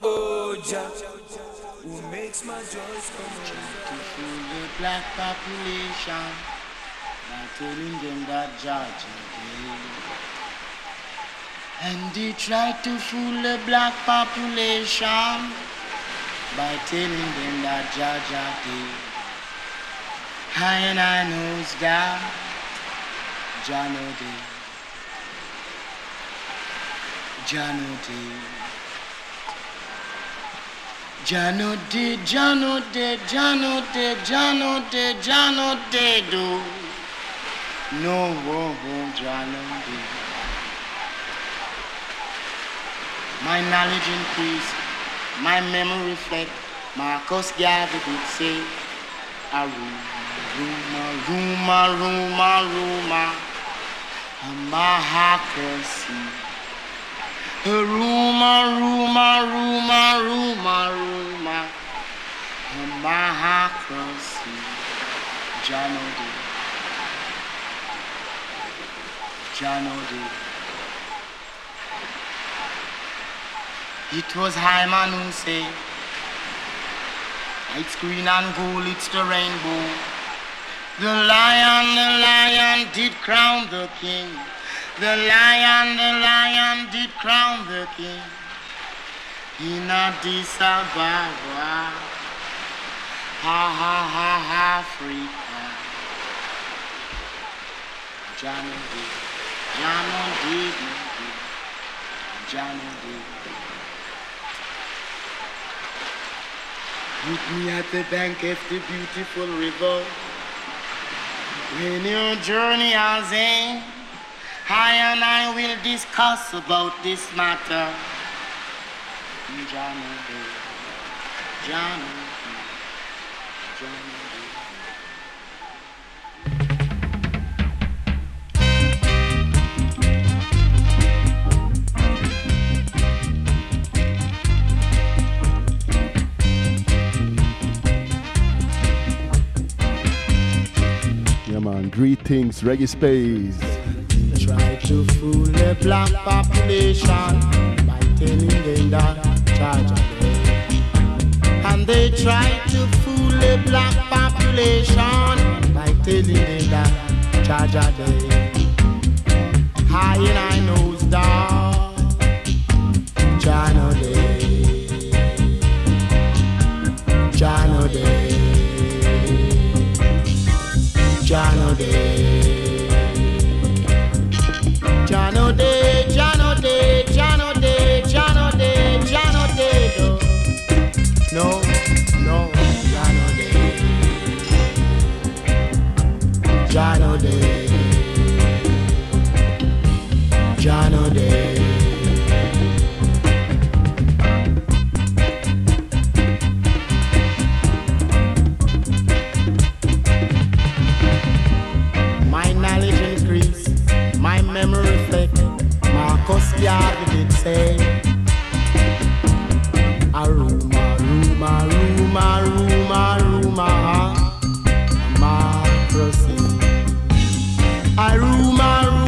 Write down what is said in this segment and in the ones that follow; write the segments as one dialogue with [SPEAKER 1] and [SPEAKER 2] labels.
[SPEAKER 1] Oh, Jah, who makes my joys come
[SPEAKER 2] To fool the black population by telling them that Georgia And they try to fool the black population by telling them that Georgia did. I and I knows that Jah know day. Jah know day. Day, Jah know day, Jah know day, Jah know day do. No, oh, oh, Jah know. My knowledge increase, my memory reflect. Marcus Garvey did say, rumor, rumor, rumor, rumor, a A rumor, rumor, rumor, rumor, rumor, a mahacracy. Jano day. Jano. It was Hyman who said, it's green and gold, it's the rainbow. The lion, the lion did crown the king. The lion, the lion did crown the king. In Addis Ababa, ha ha ha ha, Africa. Jano did, Jano did, Jano did. Meet me at the bank of the beautiful river. When your journey has end, I and I will discuss about this matter. Jano, Jano, Jano.
[SPEAKER 3] Greetings, Reggae Space.
[SPEAKER 2] Try to fool the black population by telling them that charge of And they try to fool the black population by telling them that charge day. High and I that Jano day. Jano day. Jano day. Garvey did say, a rumor, rumor, rumor, rumor, rumor, democracy. A rumor, rumor, rumor,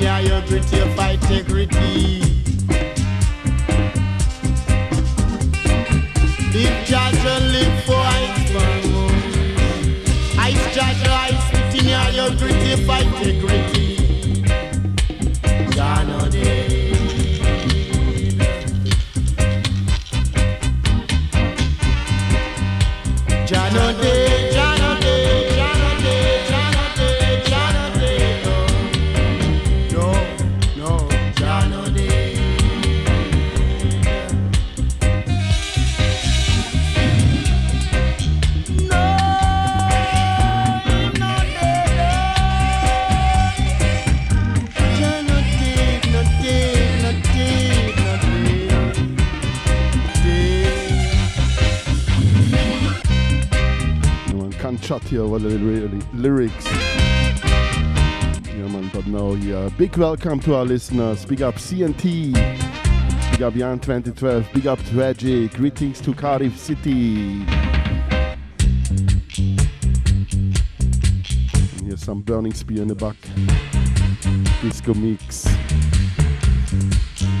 [SPEAKER 2] Virginia,
[SPEAKER 3] you're pretty of integrity. Big
[SPEAKER 2] Jaja live for ice man. Ice ice you're of integrity.
[SPEAKER 3] Shot here over the lyrics. Yeah, man, but now, yeah. Big welcome to our listeners. Big up CNT. Big up Jan 2012. Big up Tragic. Greetings to Cardiff City. And here's some Burning Spear in the back. Disco Mix.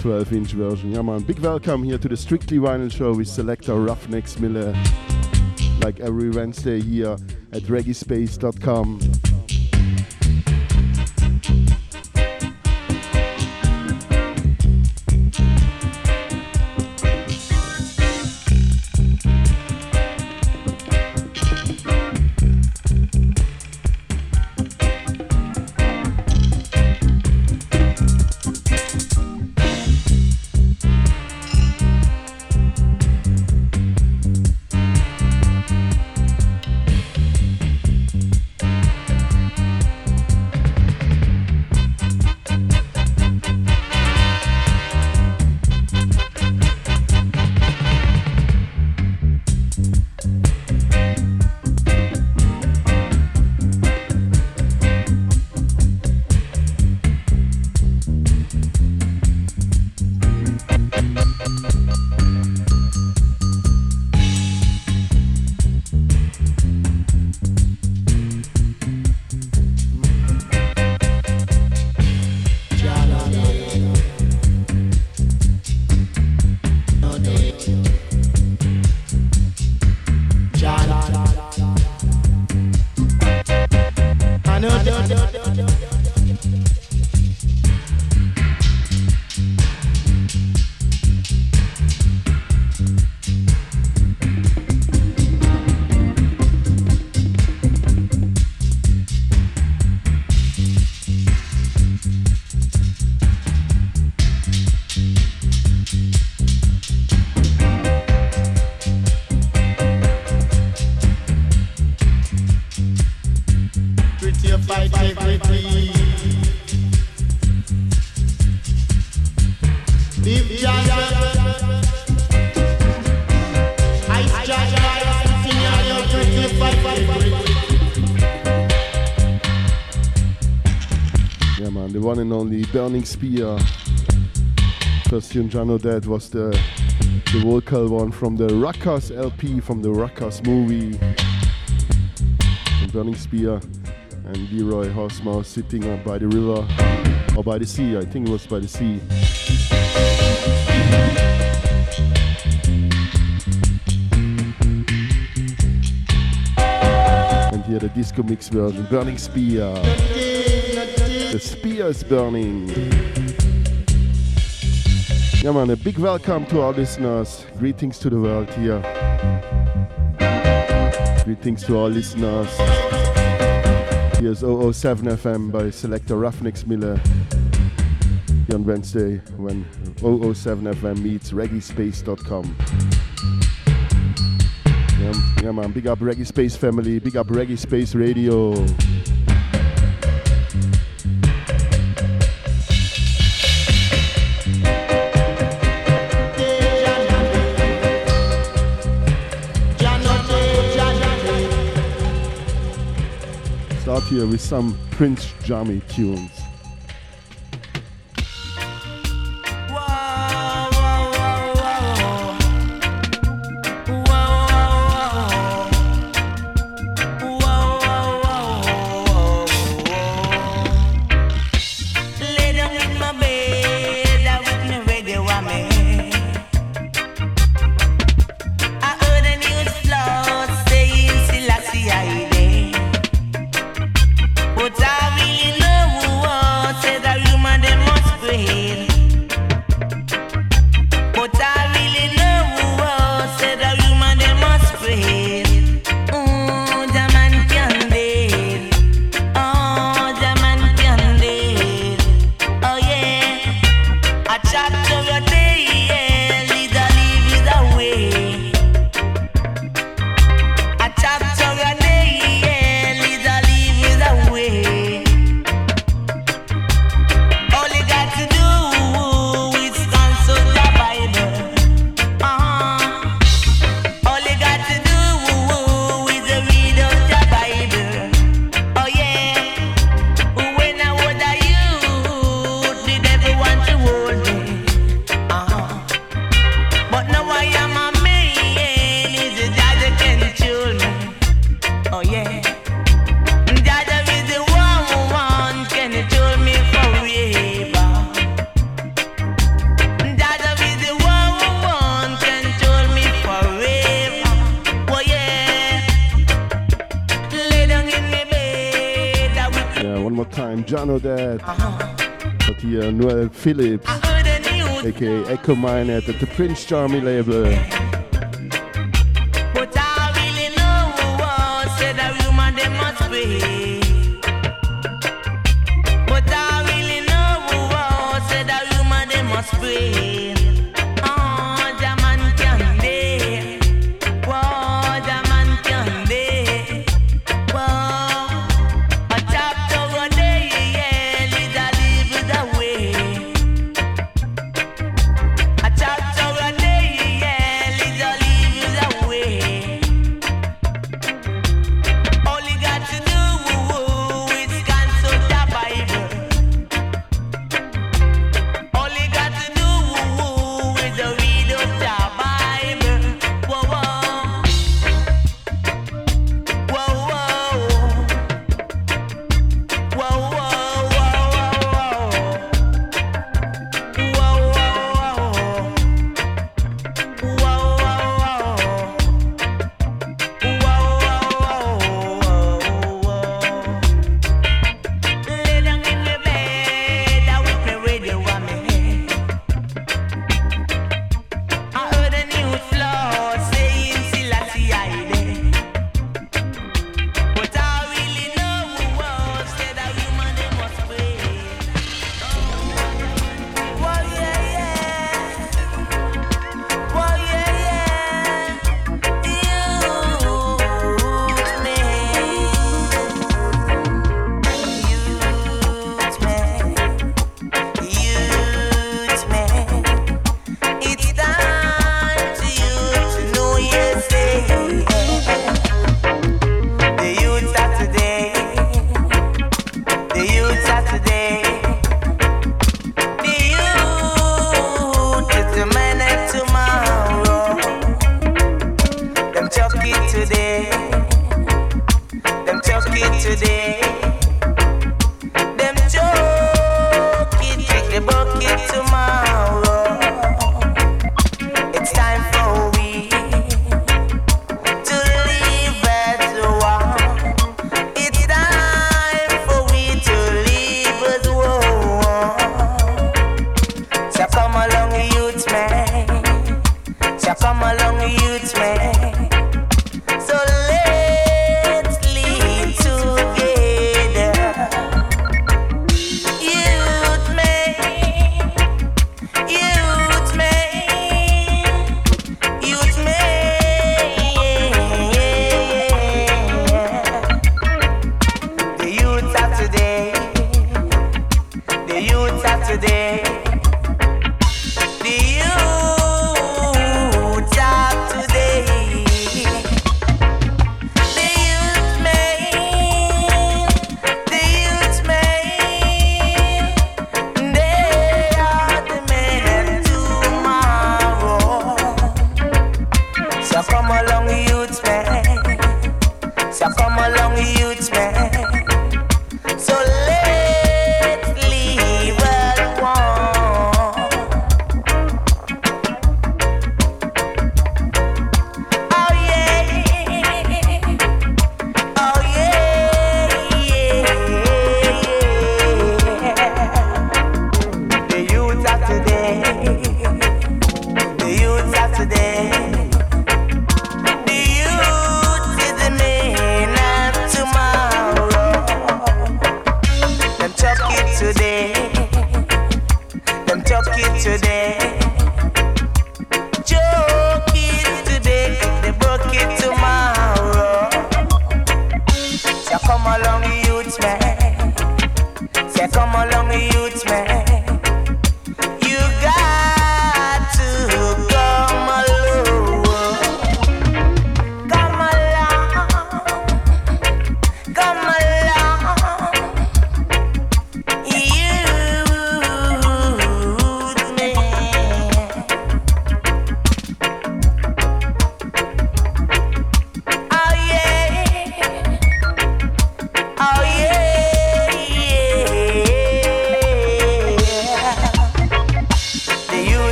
[SPEAKER 3] 12 inch version. Yeah, man. Big welcome here to the Strictly Vinyl Show with selector Ruffneck Smille. Like every Wednesday here at reggaespace.com. Burning Spear. First tune Jano Dead was the the vocal one from the Rockers LP from the Rockers movie. And Burning Spear and Leroy Horsemouth sitting up by the river or by the sea. I think it was by the sea. And here the disco mix version, Burning Spear. The spear is burning. Yeah, man, a big welcome to our listeners. Greetings to the world here. Greetings to our listeners. Here's 007 FM by selector Ruffneck Smille. Here on Wednesday when 007 FM meets reggaespace.com. Yeah, yeah, man, big up Reggae Space family, big up Reggae Space Radio. Here with some Prince Jammy tunes.
[SPEAKER 4] Miner at the Prince Charming label.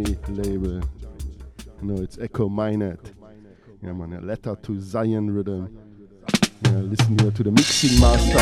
[SPEAKER 3] Label. No, it's Echo Minott. Yeah, man, a letter to Zion rhythm. Yeah, listen here to the mixing master.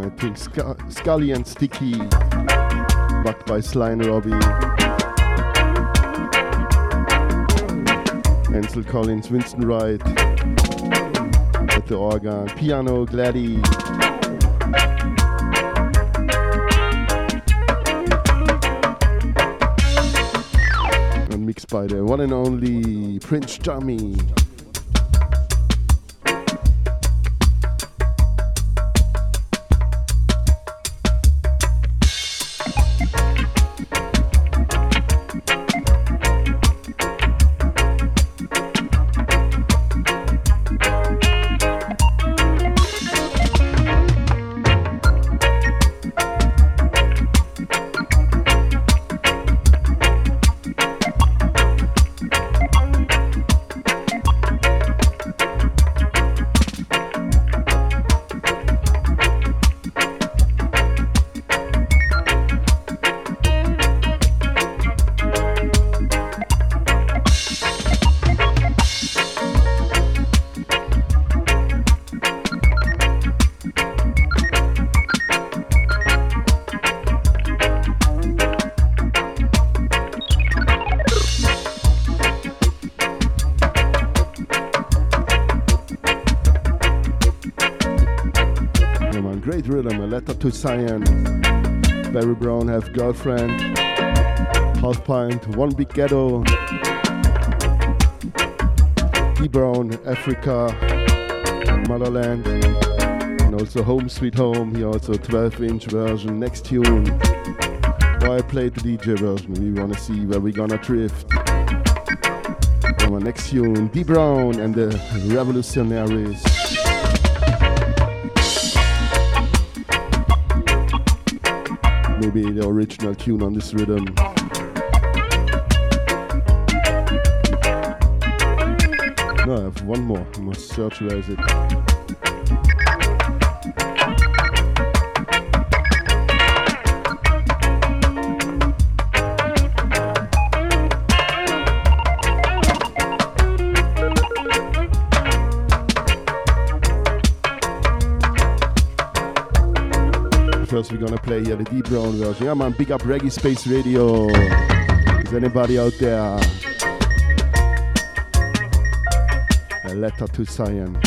[SPEAKER 3] I think Scully and Sticky, backed by Sly and Robbie. Ansel Collins, Winston Wright at the organ, piano, Gladys. And mixed by the one and only Prince Jammy.
[SPEAKER 5] To Zion. Barry Brown have girlfriend. Half pint, one big ghetto. D Brown, Africa, Motherland. And also Home Sweet Home, here also 12 inch version. Next tune. Why I played the DJ version, we wanna see where we gonna drift. Our next tune, D Brown and the Revolutionaries. Maybe the original tune on this rhythm. No, I have one more. I must search it. We're gonna play here the D Brown version. Yeah, man, big up Reggae Space Radio. Is anybody out there? A letter to Zion.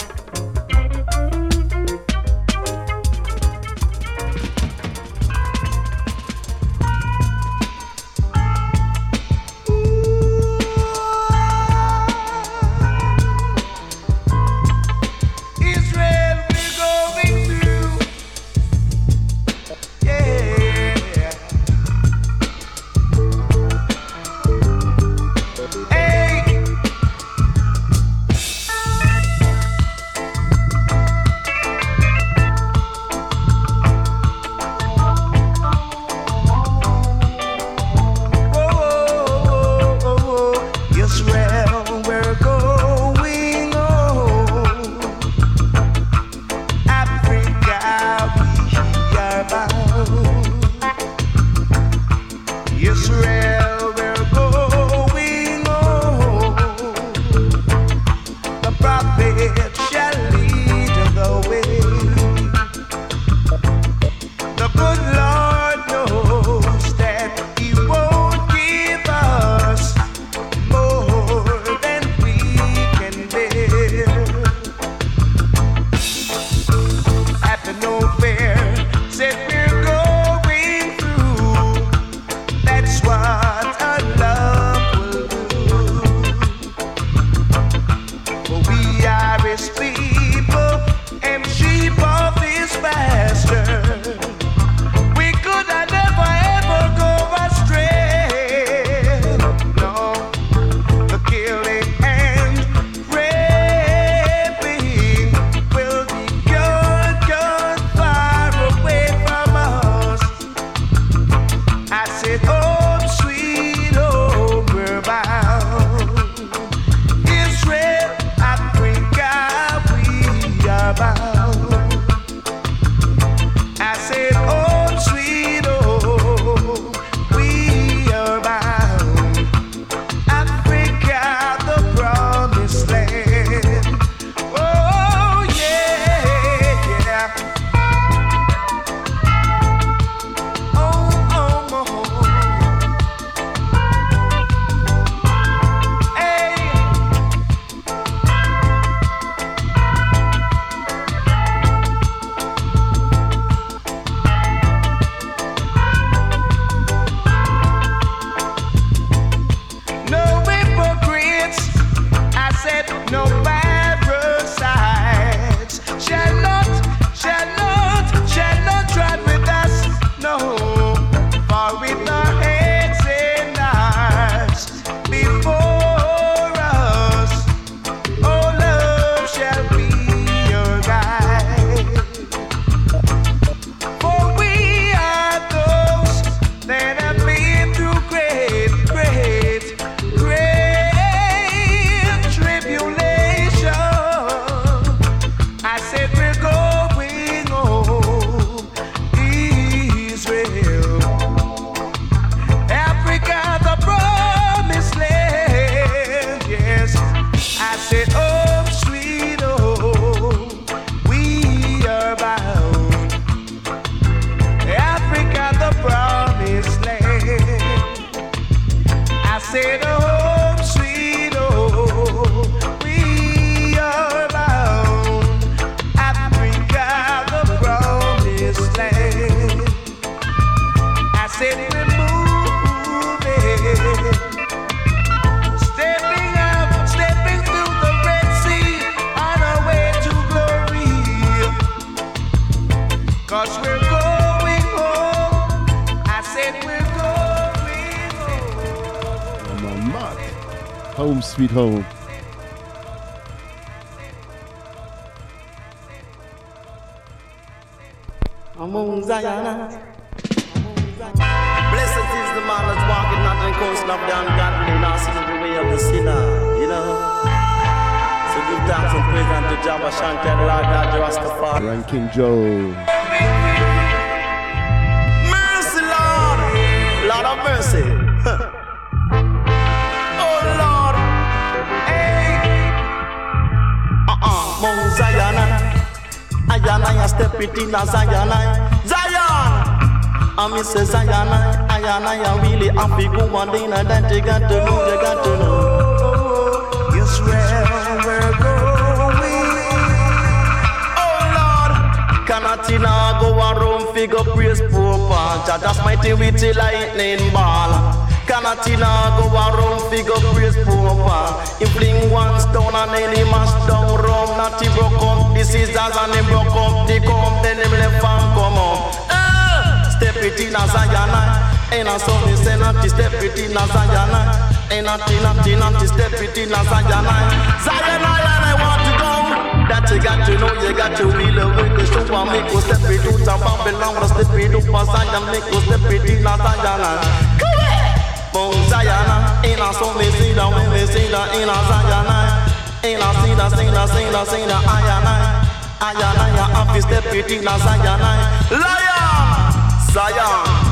[SPEAKER 6] See that, see that, see that, Iron, Iron, Iron, happy step it in a Zion. Lion, Zion.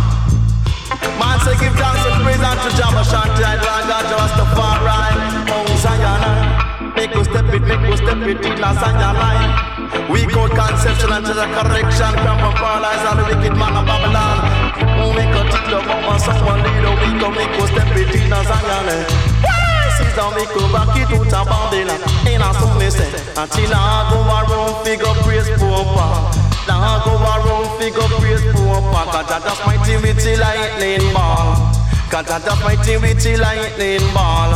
[SPEAKER 6] Man say give thanks and praise unto Jabba Shanti and Lord God Rastafari Mount Zion Make us step it, make us step it in Zion line We call conception and the correction Come from paralyze all the wicked man of Babylon. Make a teach the mama someone lead a week Come make us step it in Zion Caesar us back it out of Babylon In a son me say Until I go around figure praise poor now go around figure praise poor Cause I just mighty with the lightning ball Cause I just mighty with the lightning ball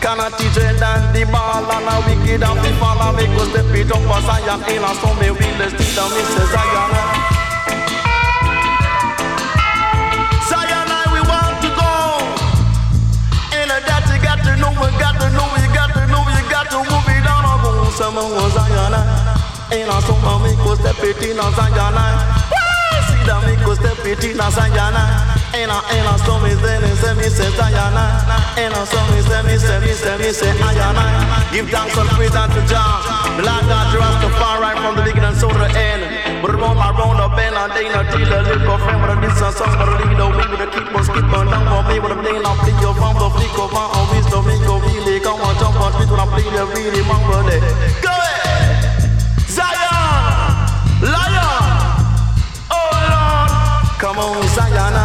[SPEAKER 6] Cannot teach it than the ball And a wicked and the fall And make us step it up as Zion In a me will the me say Zion Zion some more Zion in a summer me go step it in a See that me go step it in a Zion In a, in a summer me say me say me say Zion In a summer me say me say me say me say Iron Give thanks and praise unto Jah The Lord God Rastafari from the beginning to the end But round my round up and I day not till a little friend But a distance song but lead the way With a keep on skip on down for me With a play now play your phone The flick of my own wisdom Make a really come on jump on Speak when I play the really mumble it. Go ahead. Zion, lion, oh Lord, come on Zion,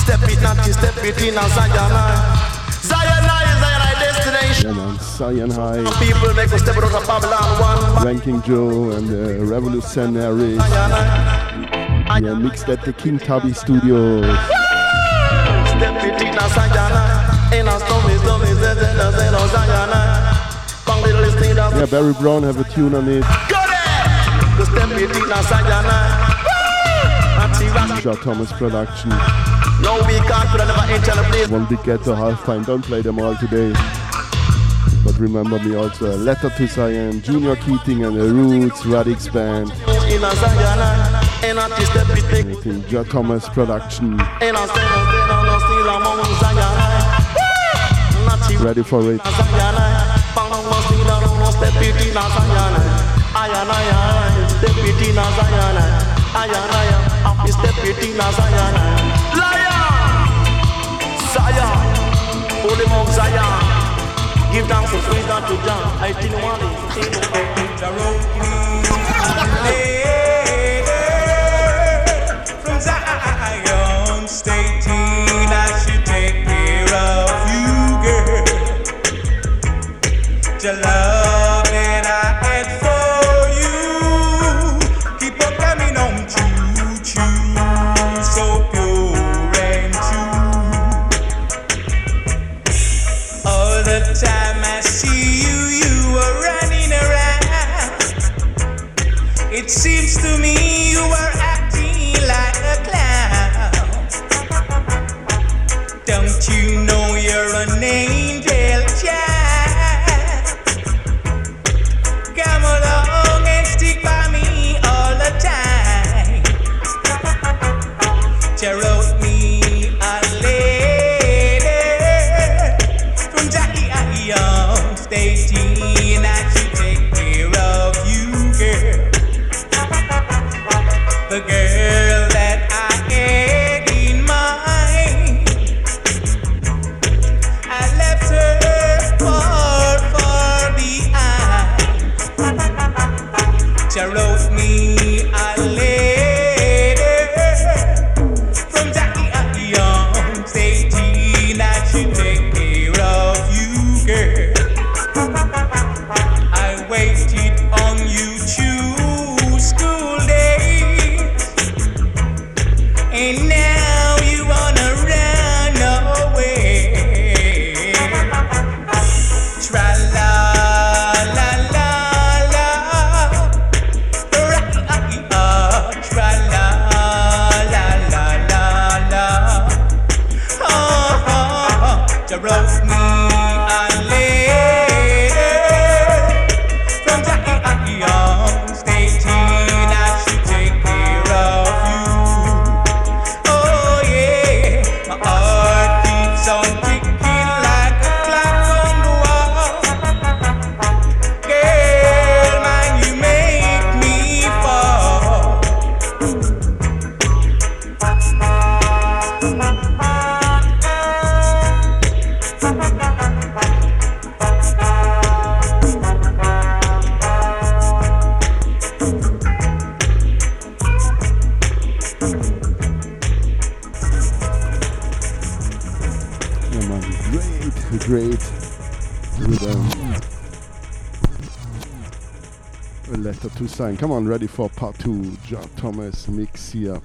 [SPEAKER 6] step it not to step it in a Zion, Zion.
[SPEAKER 3] Yeah, man. Zion High.
[SPEAKER 6] People make us step out of Babylon one
[SPEAKER 3] Ranking Joe and uh, the Revolutionaries.
[SPEAKER 6] Zion.
[SPEAKER 3] Yeah, mixed at the King Tubby Studios. Yeah, Barry Brown have a tune on it.
[SPEAKER 6] Go there, step it in a Zion. Natty
[SPEAKER 3] Thomas production.
[SPEAKER 6] No, we can't inch on the place.
[SPEAKER 3] One big ghetto halftime. Don't play them all today. But remember me also. A Letter to Zion, Junior Keating and the Roots, Radics Band. Anything Jah Thomas production. Ready for it.
[SPEAKER 6] Lion, Zion, Holy Mount Zion. Give thanks and praise unto Jah. I think one
[SPEAKER 7] From
[SPEAKER 3] sign. Come on, ready for part two. John Thomas mix here.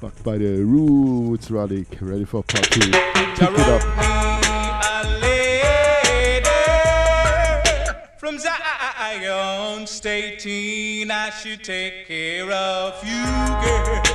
[SPEAKER 3] Back by the roots, Radic. Ready for part two. Pick it up.
[SPEAKER 7] From Zion, stating I should take care of you, girl.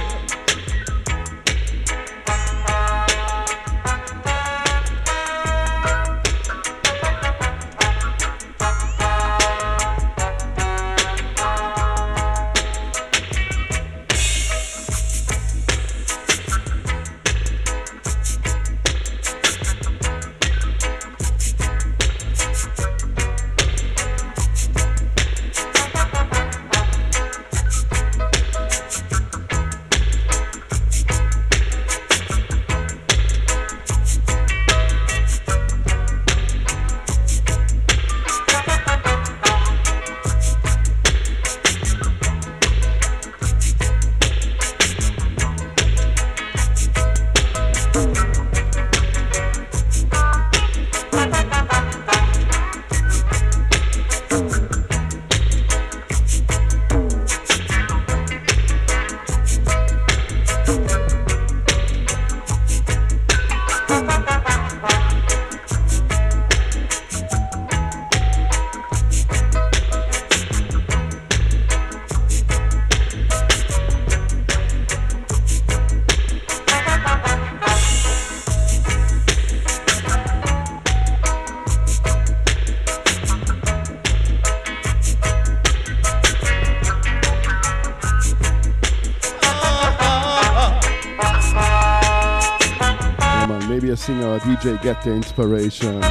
[SPEAKER 3] DJ get the inspiration.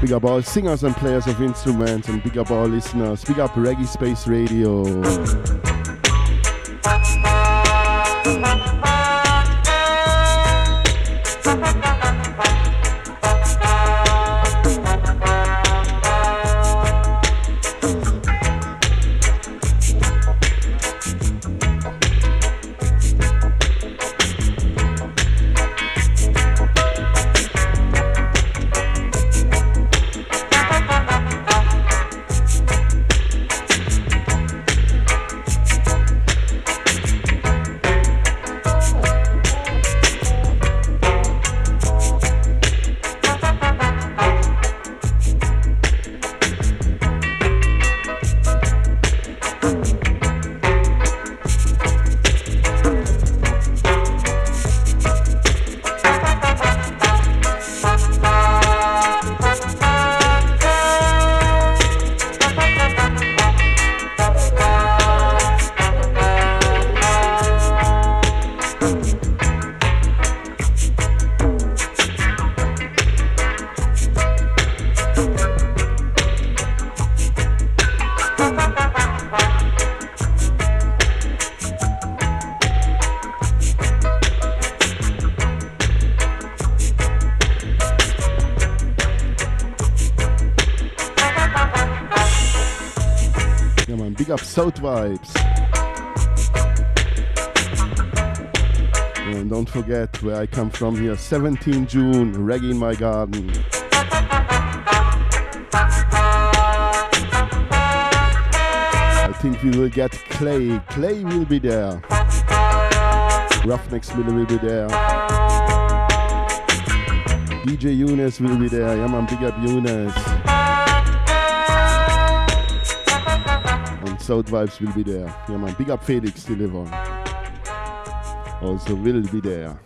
[SPEAKER 3] Big up all singers and players of instruments, and big up all listeners. Big up Reggae Space Radio. Vibes. And don't forget where I come from here 17 June, Reggae in my garden. I think we will get Clay. Clay will be there. Ruffneck Smille will be there. DJ Eunice will be there. Yeah man, big up Eunice. South Vibes will be there. Yeah, man. Big up Felix Deliver. Also will be there.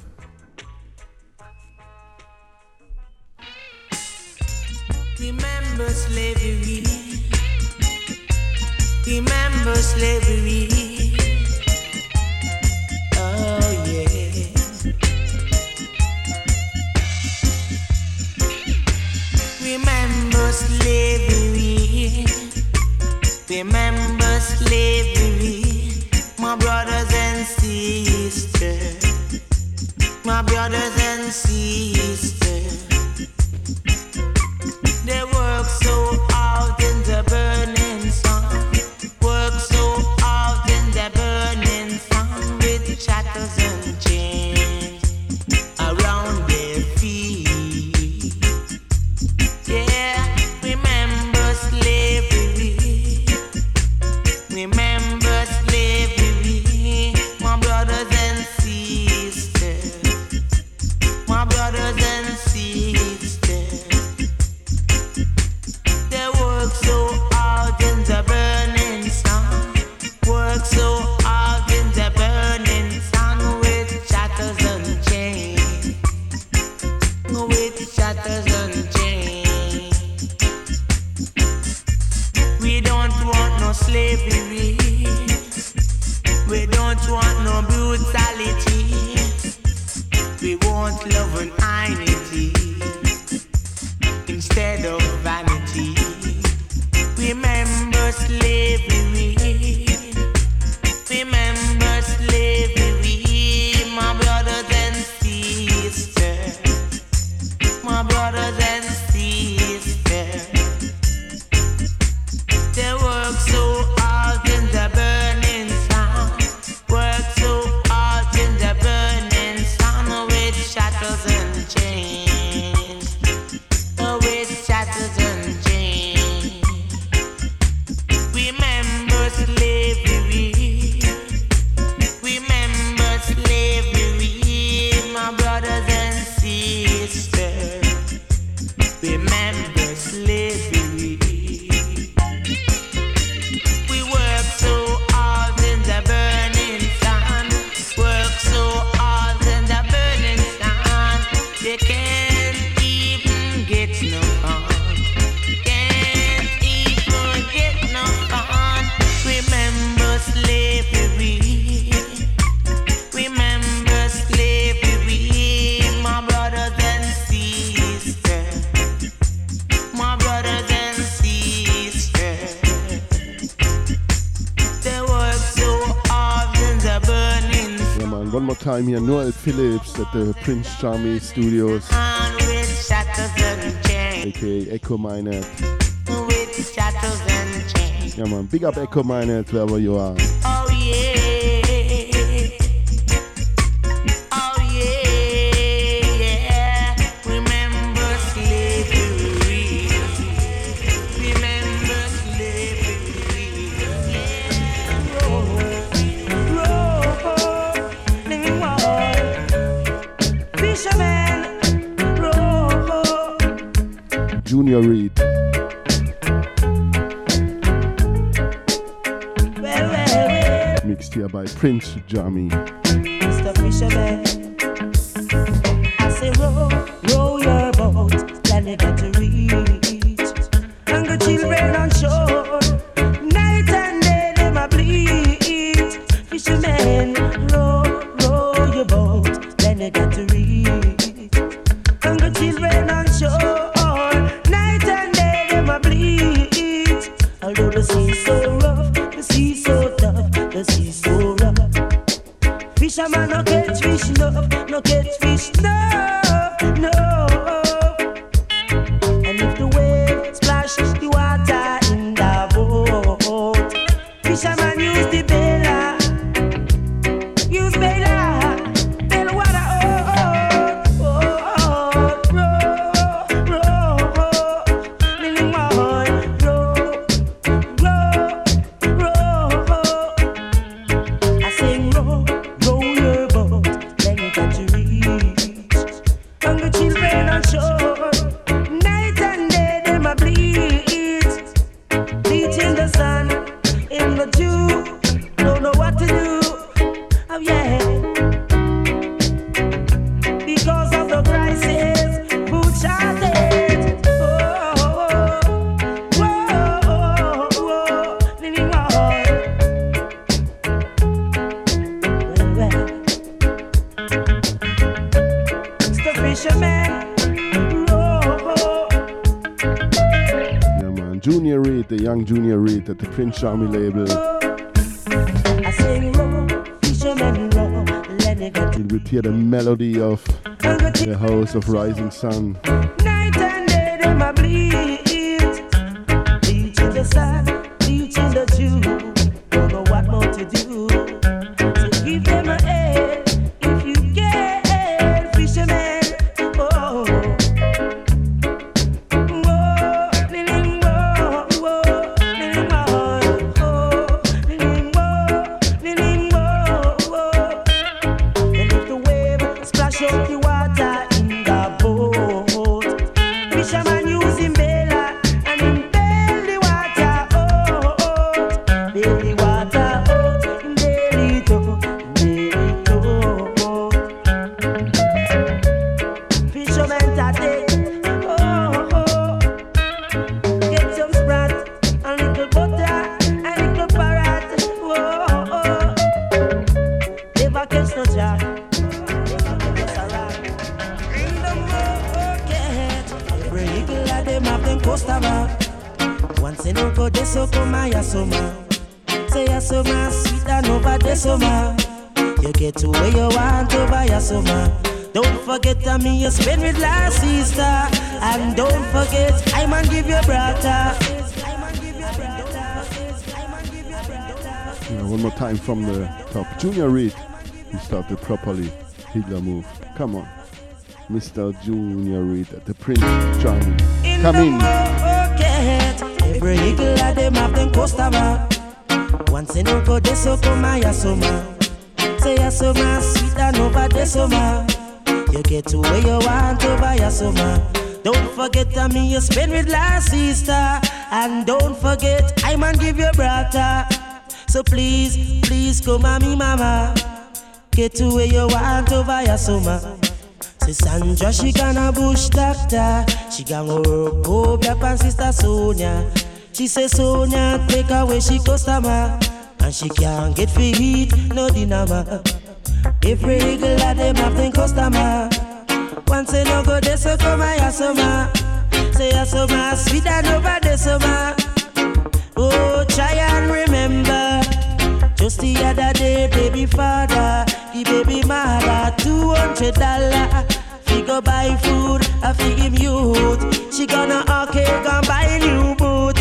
[SPEAKER 8] at the Prince Charming Studios, aka Echo
[SPEAKER 4] Minott.
[SPEAKER 8] Yeah man, big up Echo Minott wherever you are. Prince Jammy. Me get
[SPEAKER 3] You will hear the melody of the house of Rising Sun. Junior Reid, he started properly. Hitler move. Come on. Mr. Junior Reid at the Prince Charming.
[SPEAKER 8] in
[SPEAKER 3] Come in.
[SPEAKER 8] Every eagle them have them customer. Once in a go de so come yasoma. Say yasoma sweet and over de soma. You get to where you want over. Don't forget that me you spend with last sister. And don't forget I man give you brother. So please, please come a me mama. Get to where you want over yasoma. Say Sandra, she gonna bush doctor. She gonna work go black and sister Sonia. She say Sonia take away she customer. And she can't get heat, no dinner. Every eagle of them have them customer. Once they no go, they so come a yasoma. Say yasoma, sweet and over the summer. Oh, try and remember. Just the other day, baby father, the baby mother, two hundred dollar. Fi go buy food, I fi him youth. She gonna okay, gonna buy new boot.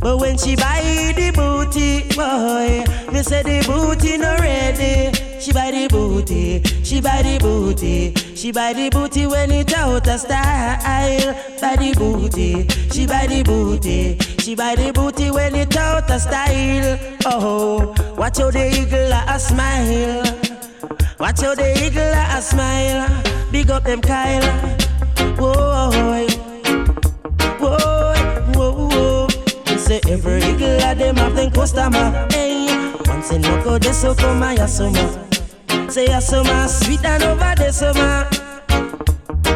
[SPEAKER 8] But when she buy the booty, boy, me say the booty no ready. She buy the booty, she buy the booty, she buy the booty when it out of style. Buy the booty, she buy the booty, she buy the booty when it out of style. Oh, watch how the eagle a smile. Watch how the eagle a smile. Big up them Kyle. Whoa, whoa, whoa, whoa. They say every eagle a them have them customer. Hey, once in go de so come a yasoma. Say yasoma sweet and over the summer.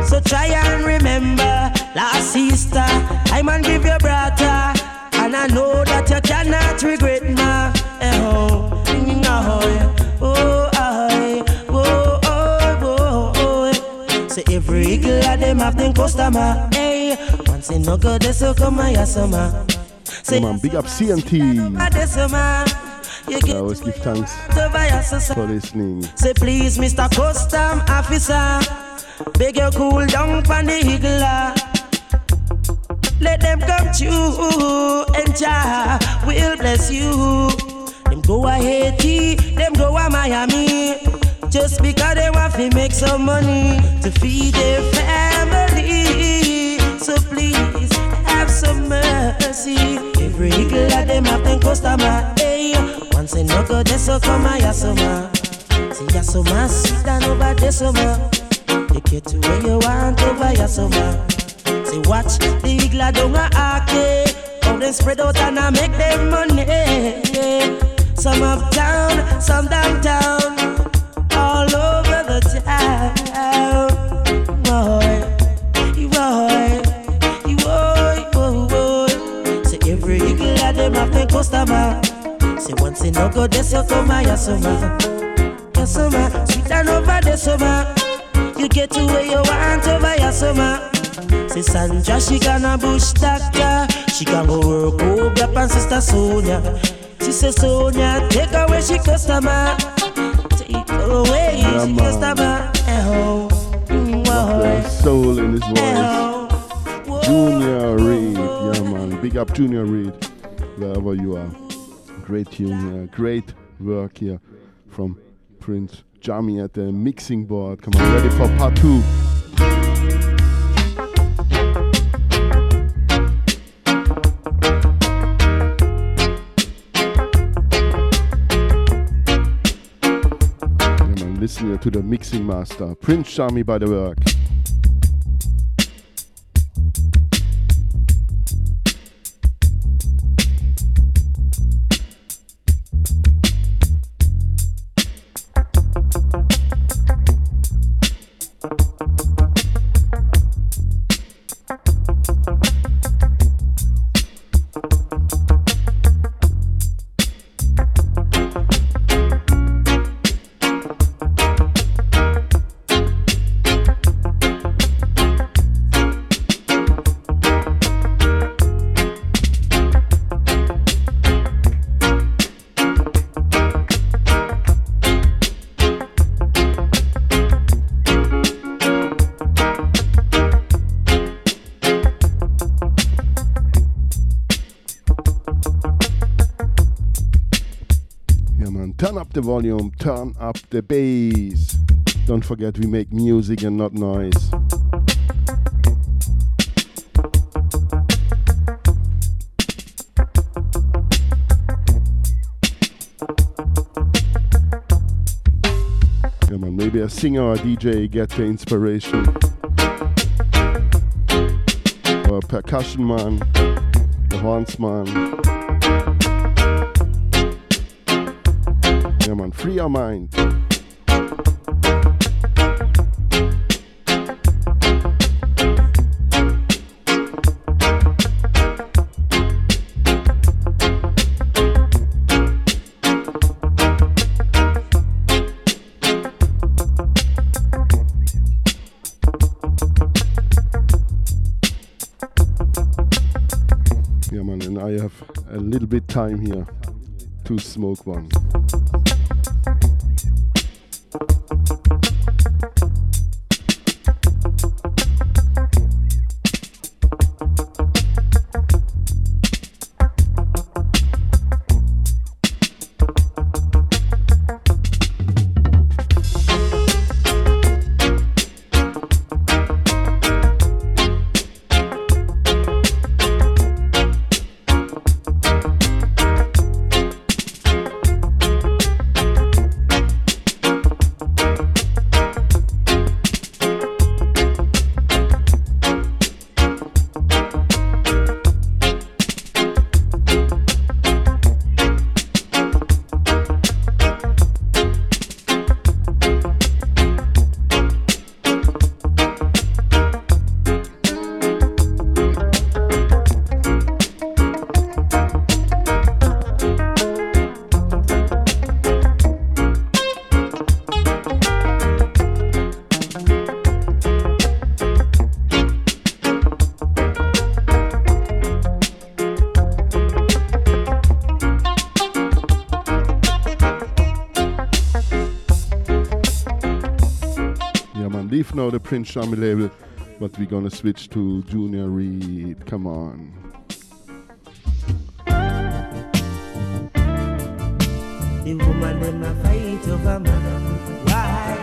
[SPEAKER 8] So try and remember, last sister, I man give you brother, and I know that you cannot regret ma. Eh, oh, oh, oh, oh, oh, oh, oh. Say every of them have them customer. Hey, once in no go, they so come a yasoma. Say
[SPEAKER 3] on, big up CNT. I always give thanks for listening.
[SPEAKER 8] Say please, Mr. Custom Officer, beg you cool down from the ah. Let them come to and Jah will bless you. Them go a Haiti, them go a Miami, just because they want to make some money to feed their family. So please have some mercy. Every of them have them customer. Hey, once a no go, they so come a yasoma. See yasoma, sit down over the summer. You get to where you want over yasoma. Say watch the eagle down a arcade. How they spread out and I make them money. Some uptown, some downtown, all over the town. Boy, boy, You boy, boy. Say every eagle them have their customer. Say once in no go, they so come a yasoma. Yasoma, sweet and over the summer. You get to where you want over your summer. Say Sandra, she gonna bush doctor. She can go work up up and sister Sonia. She says Sonia, take away she customer. Take away
[SPEAKER 3] Yeah,
[SPEAKER 8] she
[SPEAKER 3] man.
[SPEAKER 8] customer. Eh, oh. Mm,
[SPEAKER 3] The soul in his voice. Junior Reid, yeah man, big up Junior Reid, wherever you are. Great tune here, great work here from Prince Jammy at the mixing board. Come on, ready for part two. Yeah man, listen to the mixing master, Prince Jammy by the work. Volume, turn up the bass. Don't forget, we make music and not noise. Yeah, man. Maybe a singer or a DJ get the inspiration. Or a percussion man, a horns Yeah, man, free your mind. Yeah, man, and I have a little bit time here to smoke one. Now the Prince Charming label, but we're gonna switch to Junior Reid. Come on.
[SPEAKER 8] The woman them a fight over man. Why?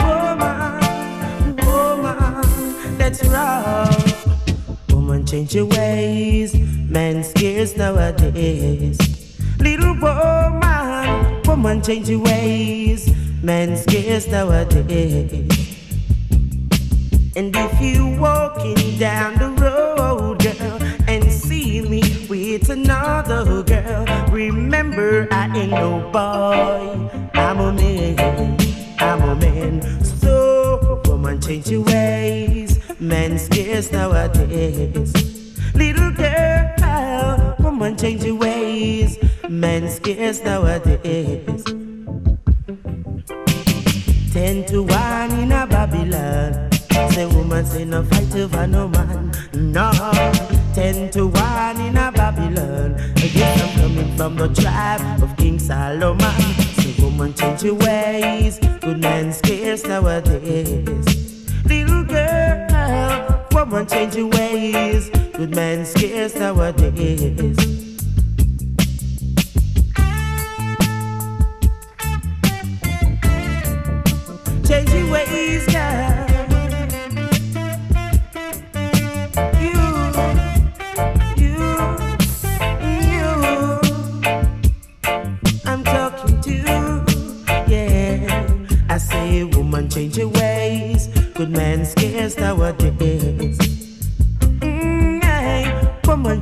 [SPEAKER 8] Woman, woman, that's wrong. Woman change your ways, man scares nowadays. Little woman, woman change your ways, man scares nowadays. And if you walking down the road, girl, and see me with another girl, remember I ain't no boy. I'm a man. I'm a man. So, woman, change your ways. Man scares nowadays. Little girl, woman, change your ways. Man scares nowadays. Ten to one in a Babylon. Say woman say no fight over no man. No. ten to one in a Babylon. Yes, I'm coming from the tribe of King Solomon. So woman change your ways, good man scarce nowadays. Little girl, woman change your ways, good man scarce nowadays.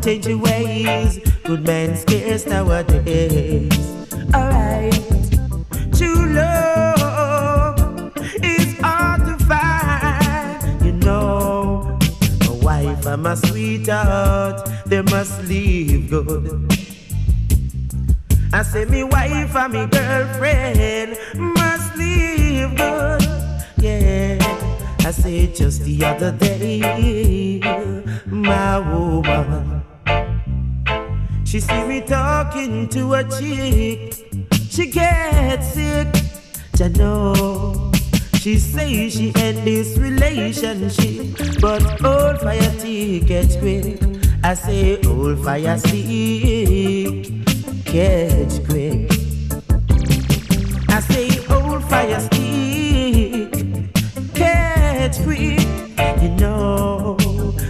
[SPEAKER 8] Change your ways. Good man scarce nowadays. Alright, my sweetheart, they must leave good. I say me wife and me girlfriend must leave good. Yeah, I said just the other day, my woman she see me talking to a chick, she gets sick. I know. She say she end this relationship, but old fire ticket quick. I say old fire stick, catch quick. I say old fire stick, catch quick. You know,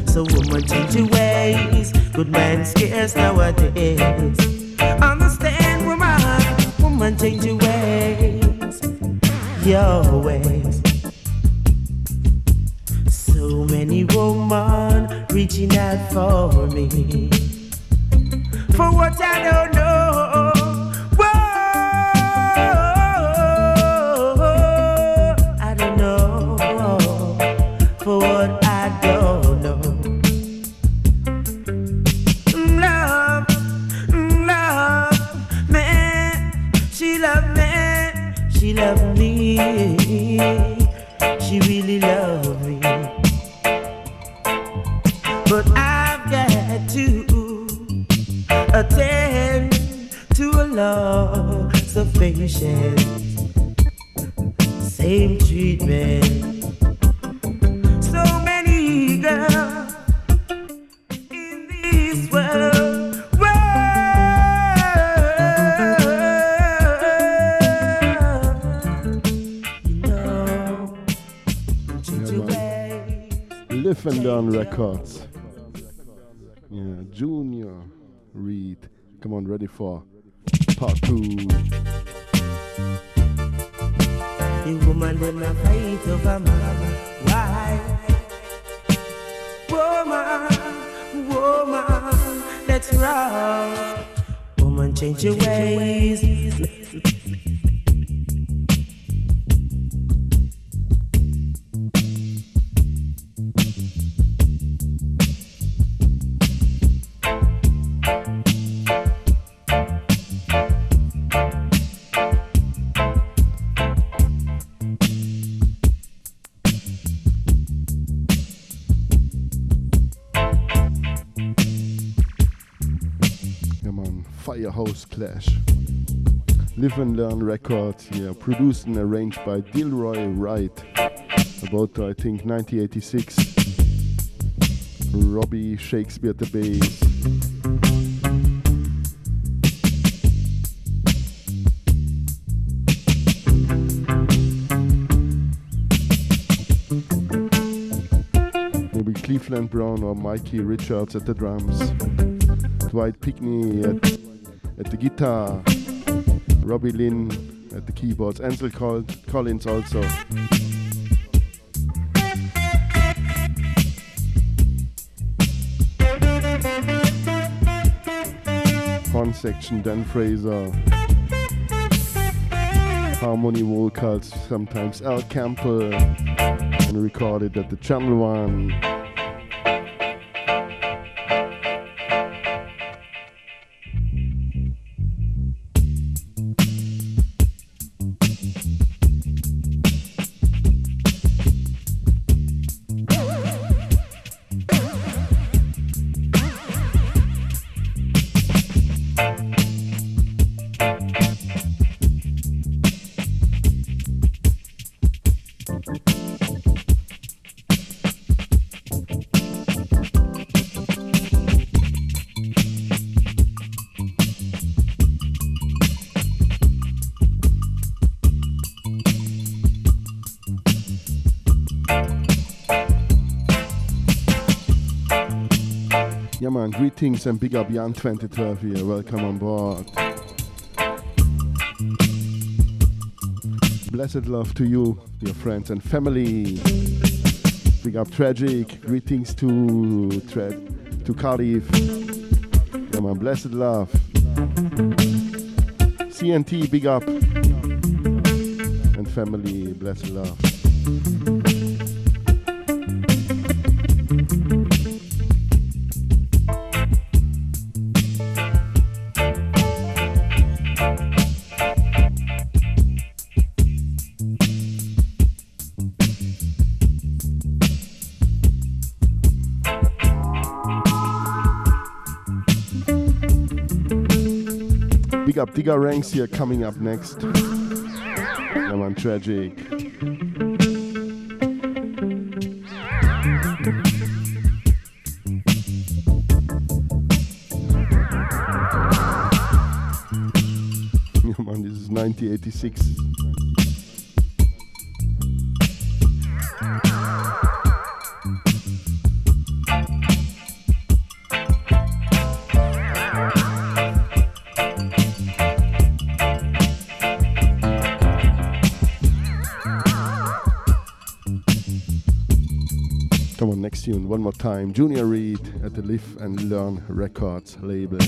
[SPEAKER 8] so woman change your ways. Good man scarce nowadays. Understand, woman, woman, change your ways, your ways. So many women reaching out for me, for what I don't
[SPEAKER 3] Reid. Come on, ready for part two.
[SPEAKER 8] The woman them a fight over mama. Why? Woman, woman, that's wrong. Woman, change your ways.
[SPEAKER 3] House Clash. Live and Learn Records, yeah, produced and arranged by Delroy Wright, about I think 1986. Robbie Shakespeare at the bass. Maybe Cleveland Brown or Mikey Richards at the drums. Dwight Pinkney at at the guitar, Robbie Lynn at the keyboards, Ansel Collins also. Horn section, Dean Fraser. Harmony vocals, sometimes Al Campbell, and recorded at the Channel One.
[SPEAKER 1] Greetings and big up Jan 2012 here. Welcome on board. Blessed love to you, your friends and family. Big up Tragic. Greetings to Tra- to Khalif. Yeah, man, blessed love. CNT, big up. And family, blessed love. Digger Ranks here coming up next. Come man, tragic. Come man, this is 1986. one more time Junior Reid at the Live and Learn Records label.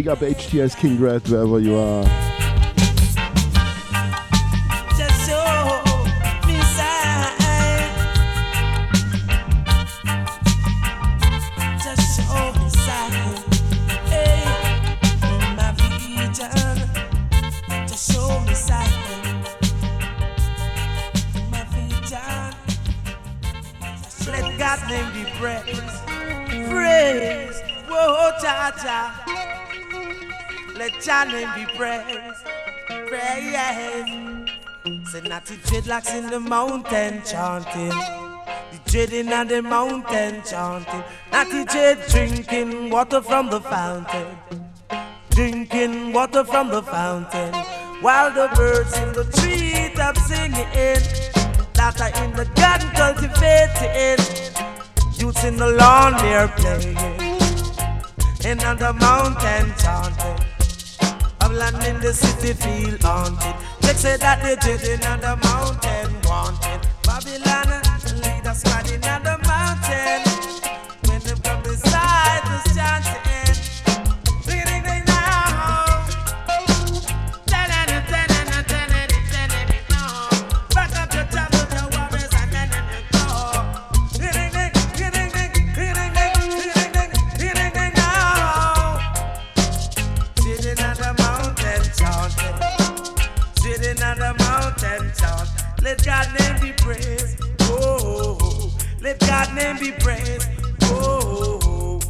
[SPEAKER 1] Big up HTS King Red wherever you are. The dreadlocks in the mountain chanting. The dread in the mountain chanting. Natty dread drinking water from the fountain. Drinking water from the fountain. While the birds in the tree treetop singing. That in the garden cultivating. Youths in the lawn they're playing. And on the mountain chanting. Of land in the city feel haunted. They say that they did in on the mountain, wanted Babylon, lead us right in on the mountain. When they come beside us chanting. Let God name be praised. Oh, let God name be praised. Oh. oh, oh.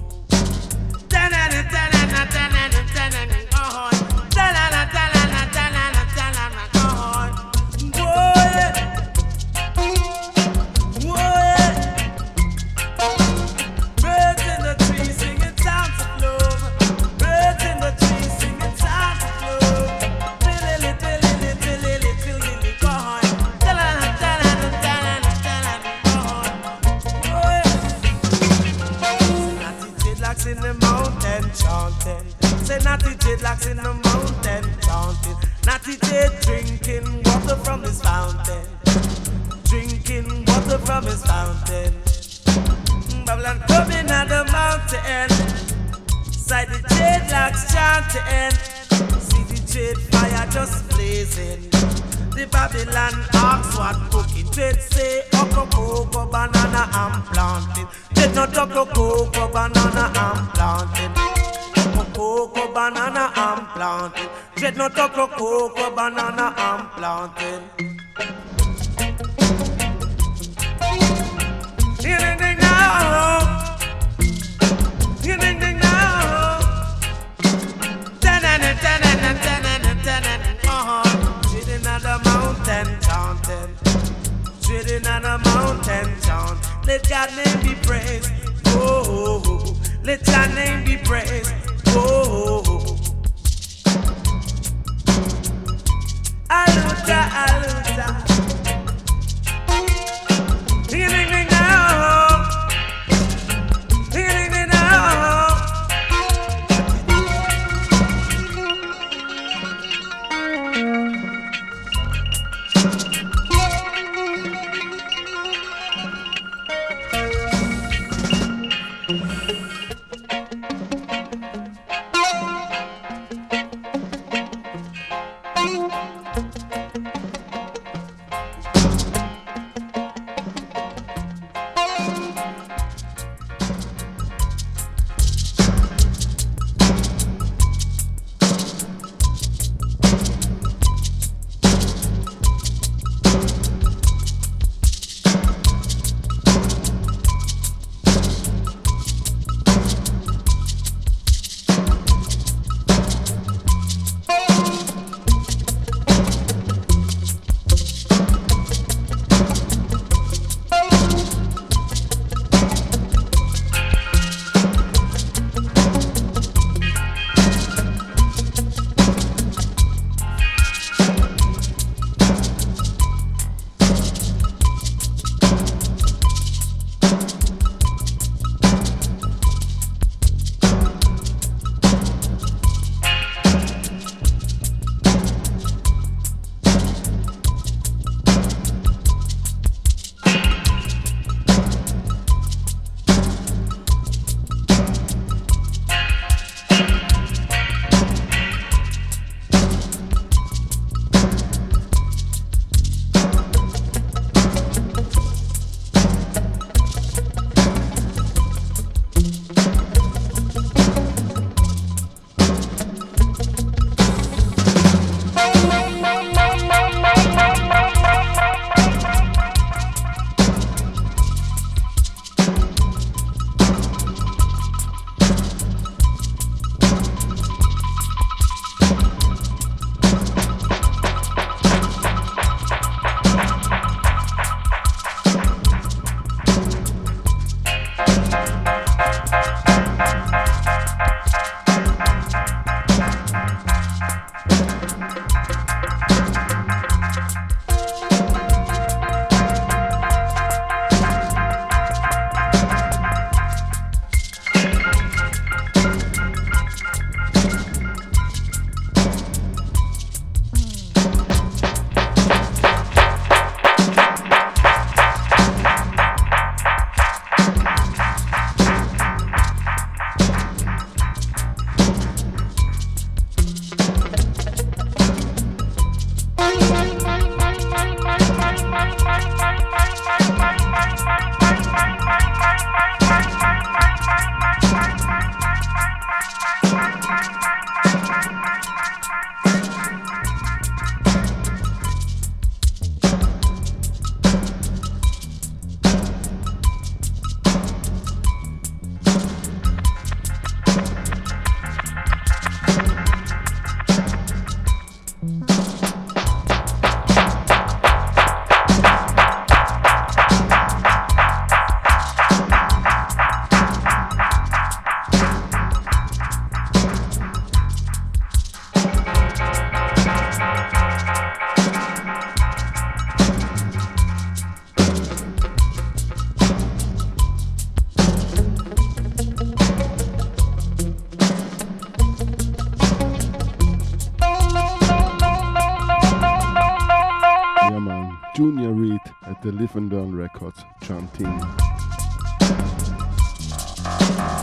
[SPEAKER 4] Live and Learn Records chanting.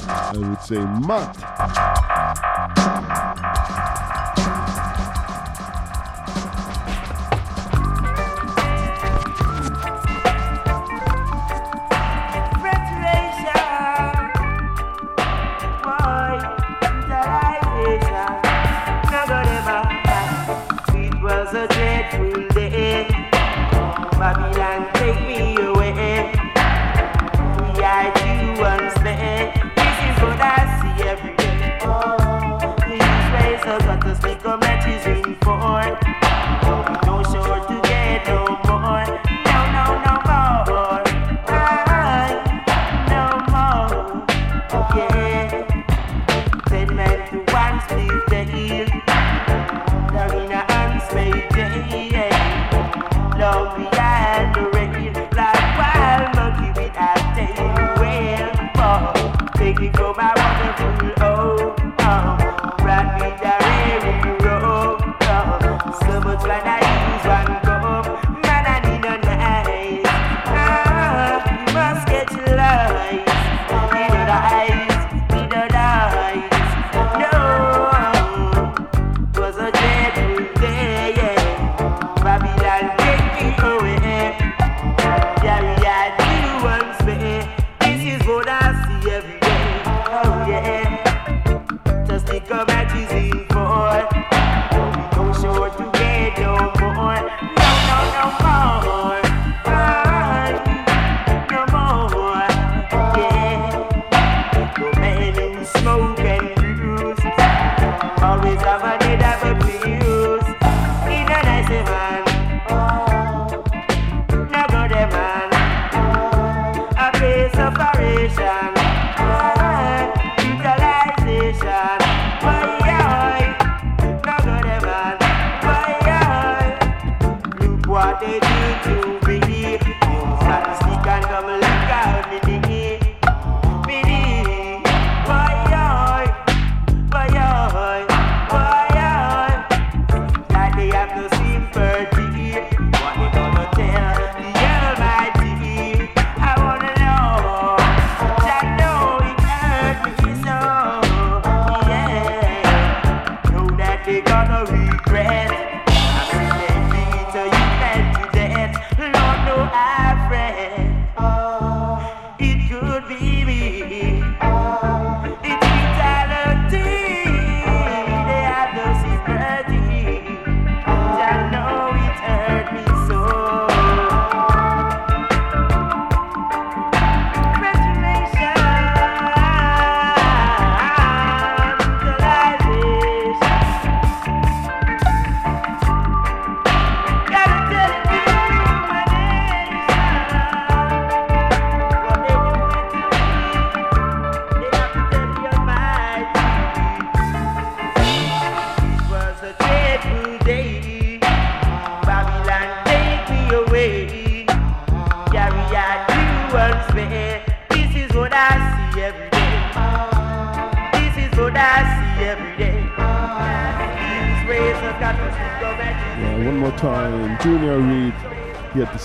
[SPEAKER 4] I would say mud.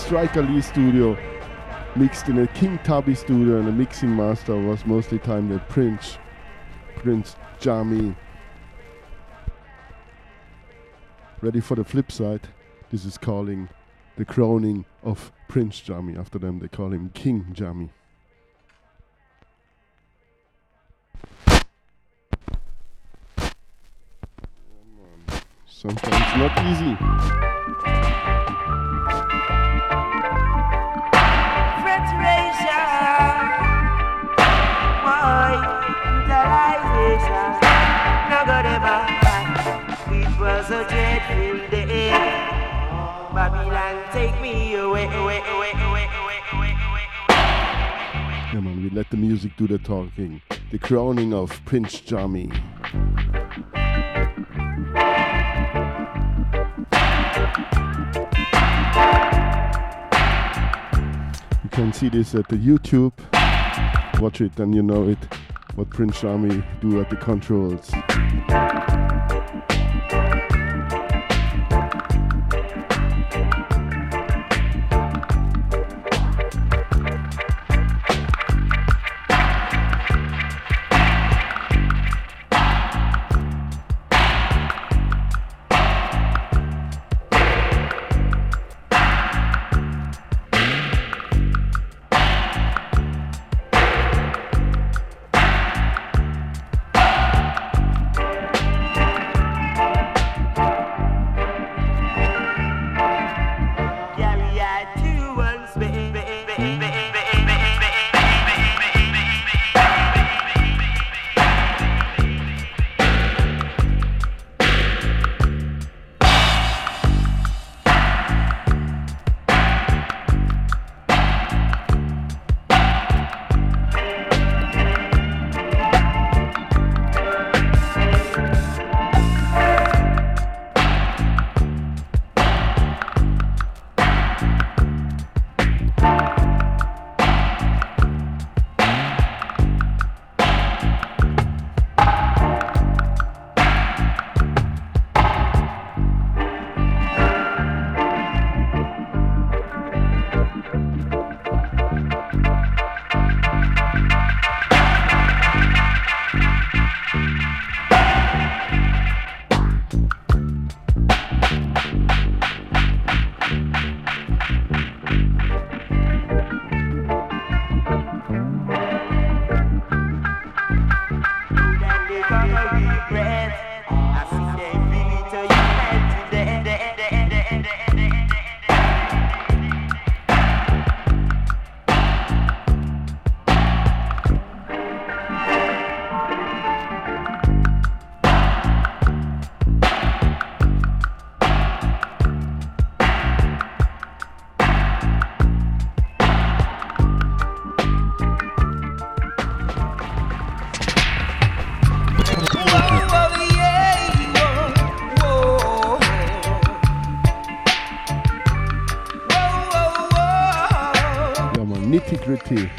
[SPEAKER 4] Striker Lee studio, mixed in a King Tubby studio, and the mixing master was mostly timed at Prince, Prince Jammy. Ready for the flip side? This is calling the crowning of Prince Jammy. After them, they call him King Jammy. Sometimes not easy.
[SPEAKER 9] let the music do the talking. The crowning of Prince Jammy. You can see this at the YouTube. Watch it and you know it. What Prince Jammy do at the controls.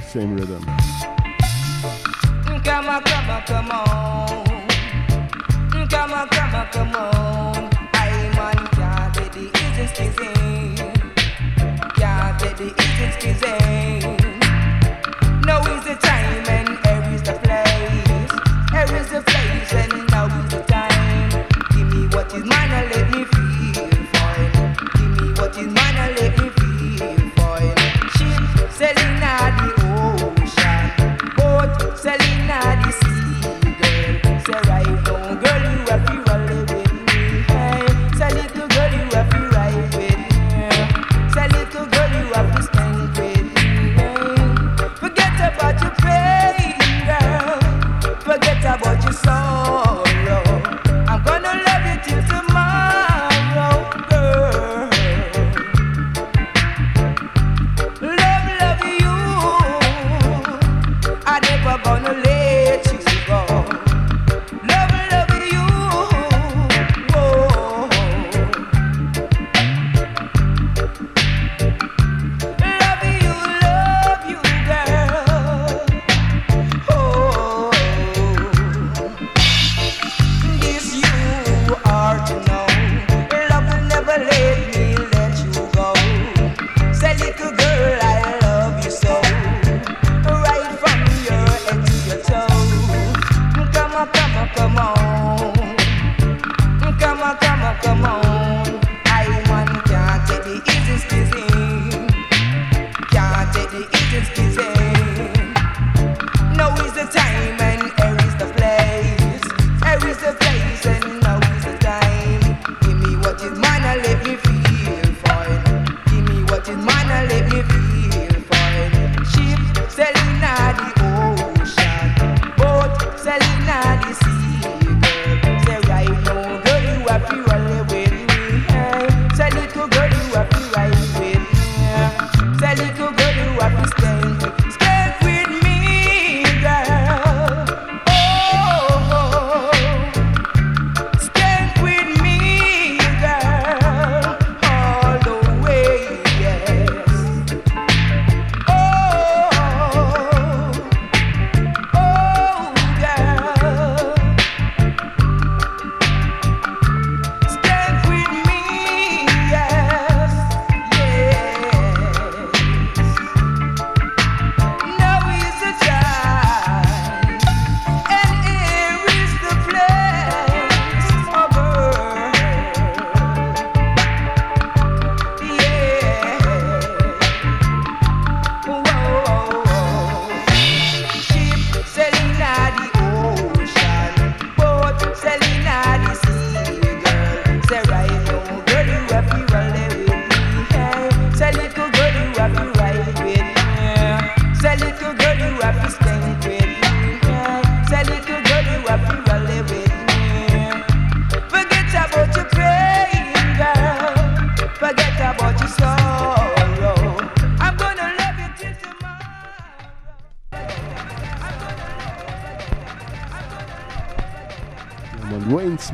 [SPEAKER 9] Same rhythm.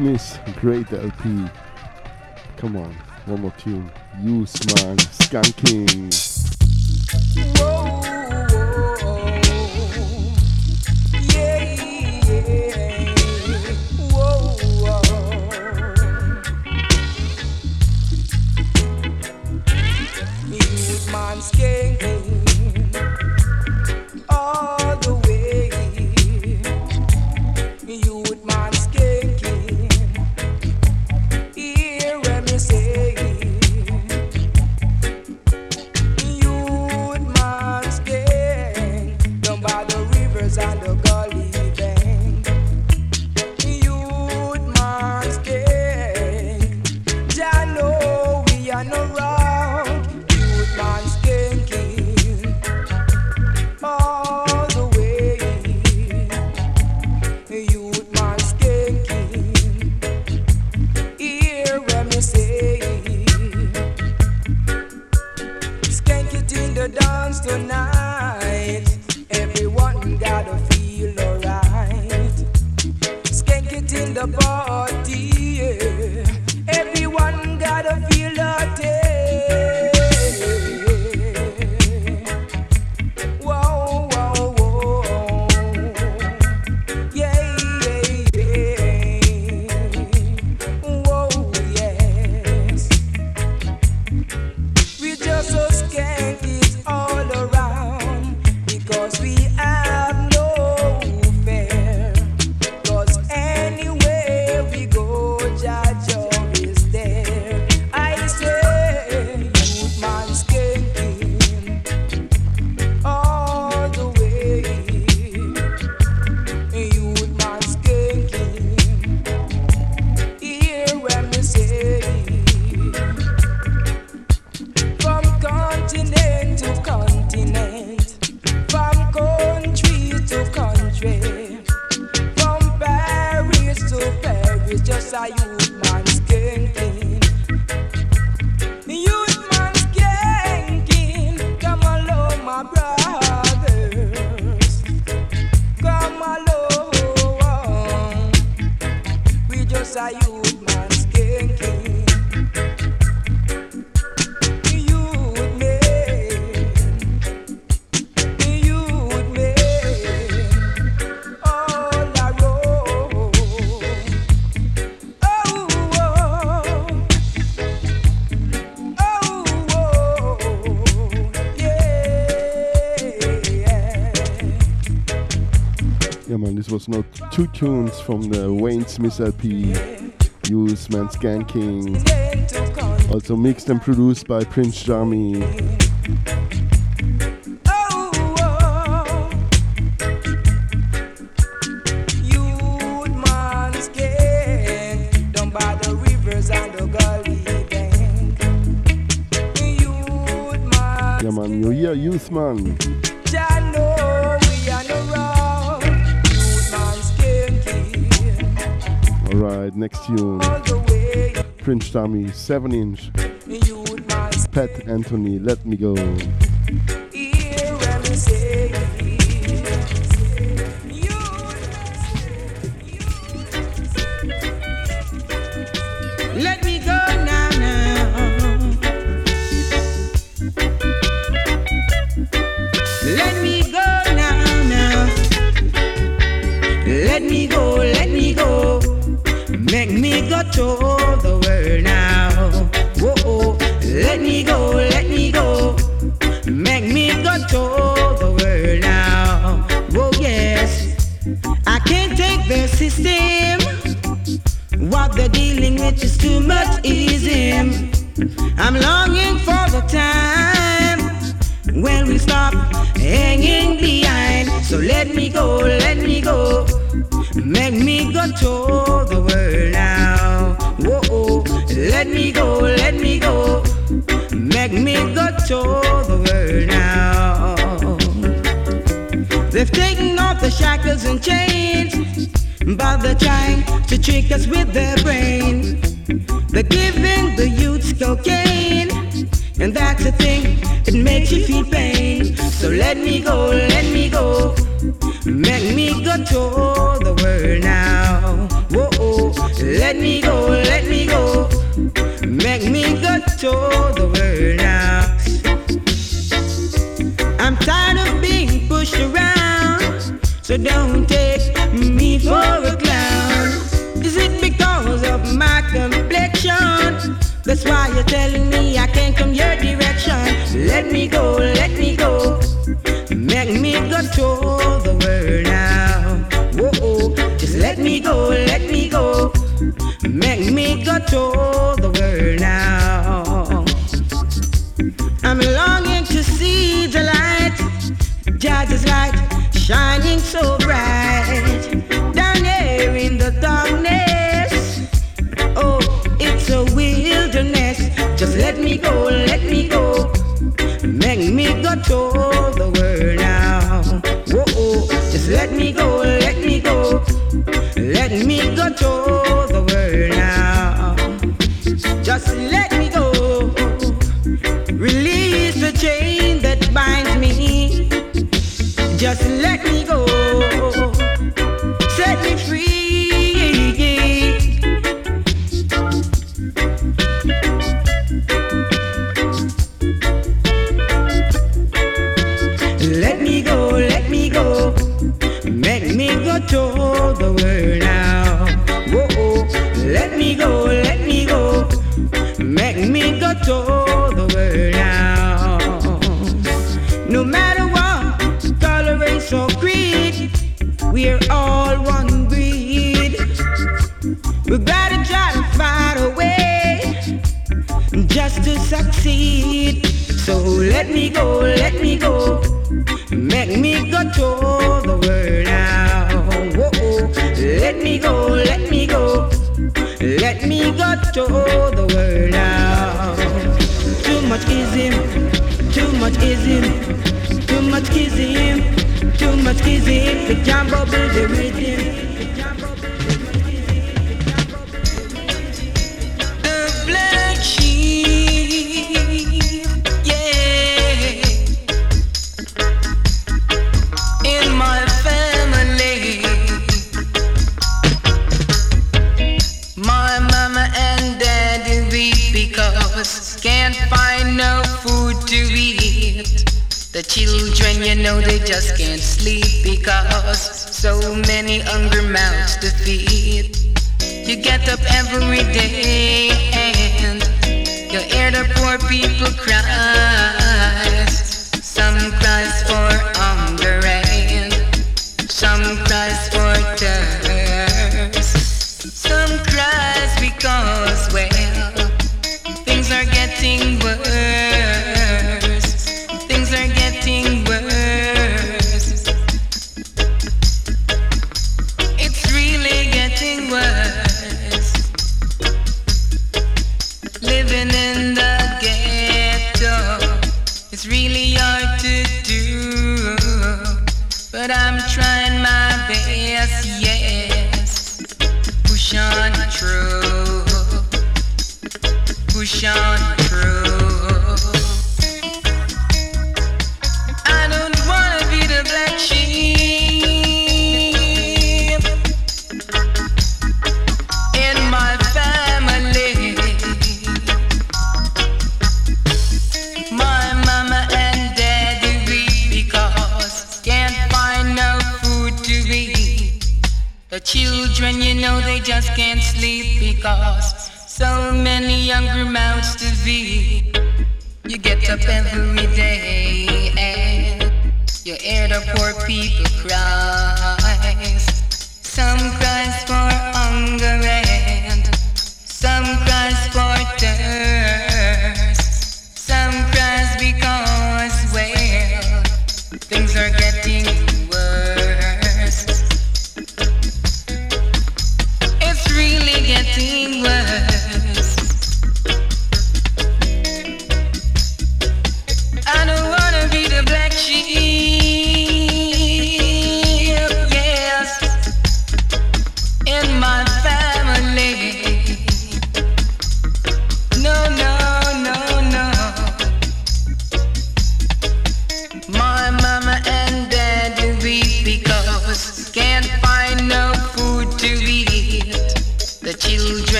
[SPEAKER 9] Smith, great LP. Come on, one more tune. Use man, skanking.
[SPEAKER 3] those no
[SPEAKER 9] two tunes from the Wayne Smith LP, Youthman Skanking. also mixed and produced by Prince Jammy. French 7 inch. Pad Anthony, let me go.
[SPEAKER 8] They're giving the youths cocaine, and that's a thing that makes you feel pain. So let me go. Let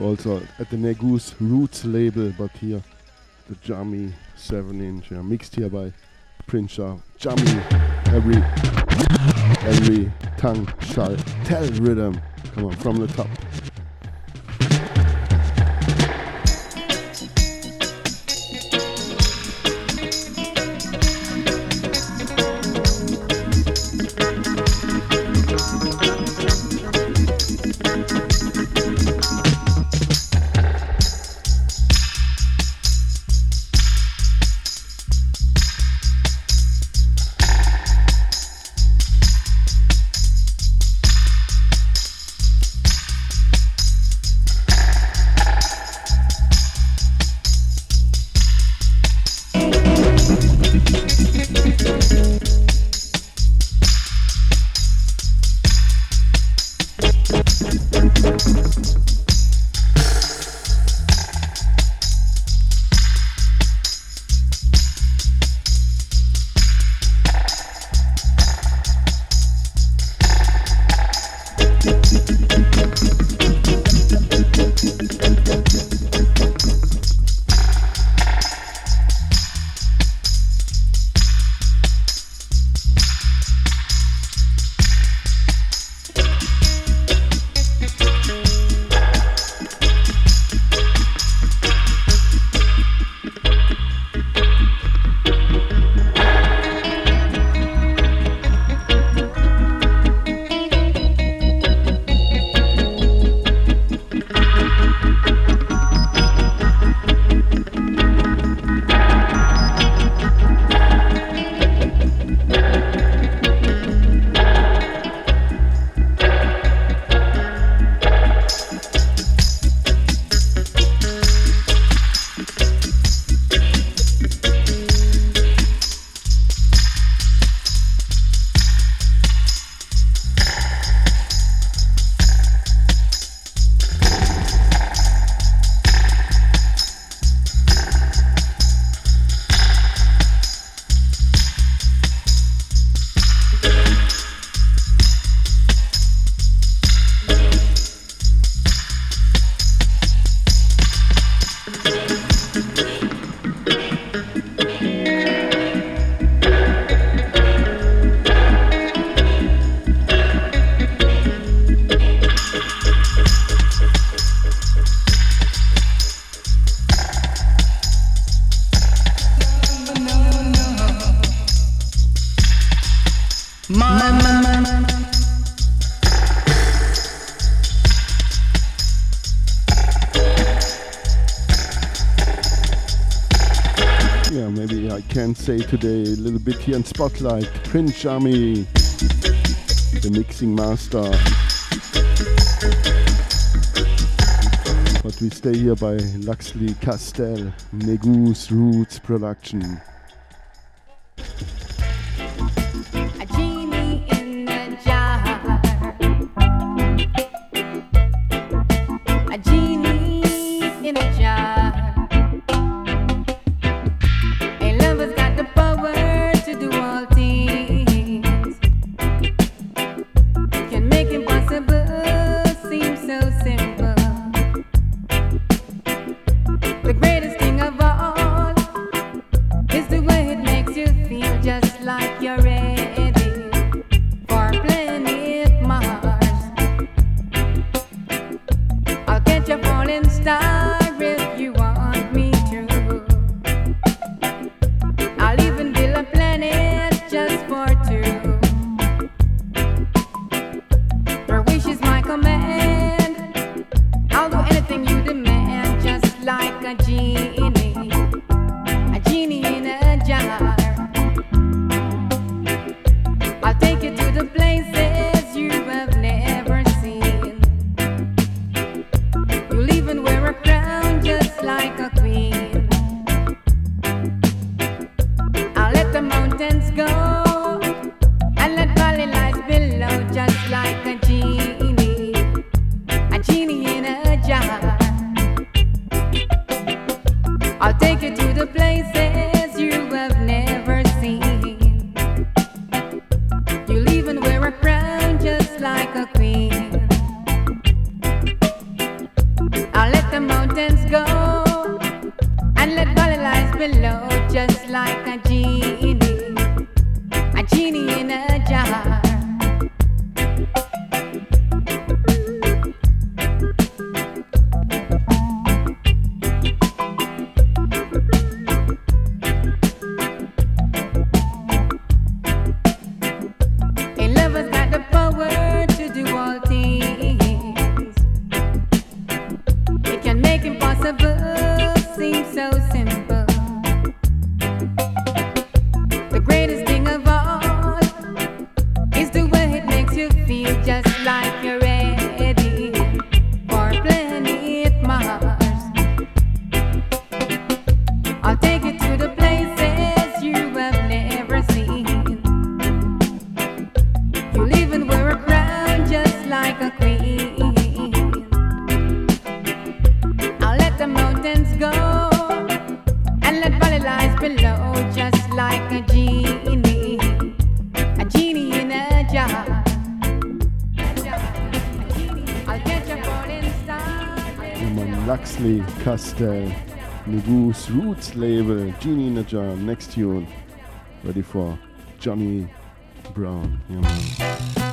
[SPEAKER 3] Also at the Negus Roots label, but here the Jammy 7 inch, yeah, mixed here by Prince Shah. Jammy, every, every tongue shall tell rhythm. Come on, from the top. Bit here in Spotlight. Prince Jammy, the mixing master. But we stay here by Luxley Castell, Negus Roots Production. Castell, Negus Roots label, Genie in a Jar, next tune. Ready for Johnny Brown.
[SPEAKER 10] Yeah,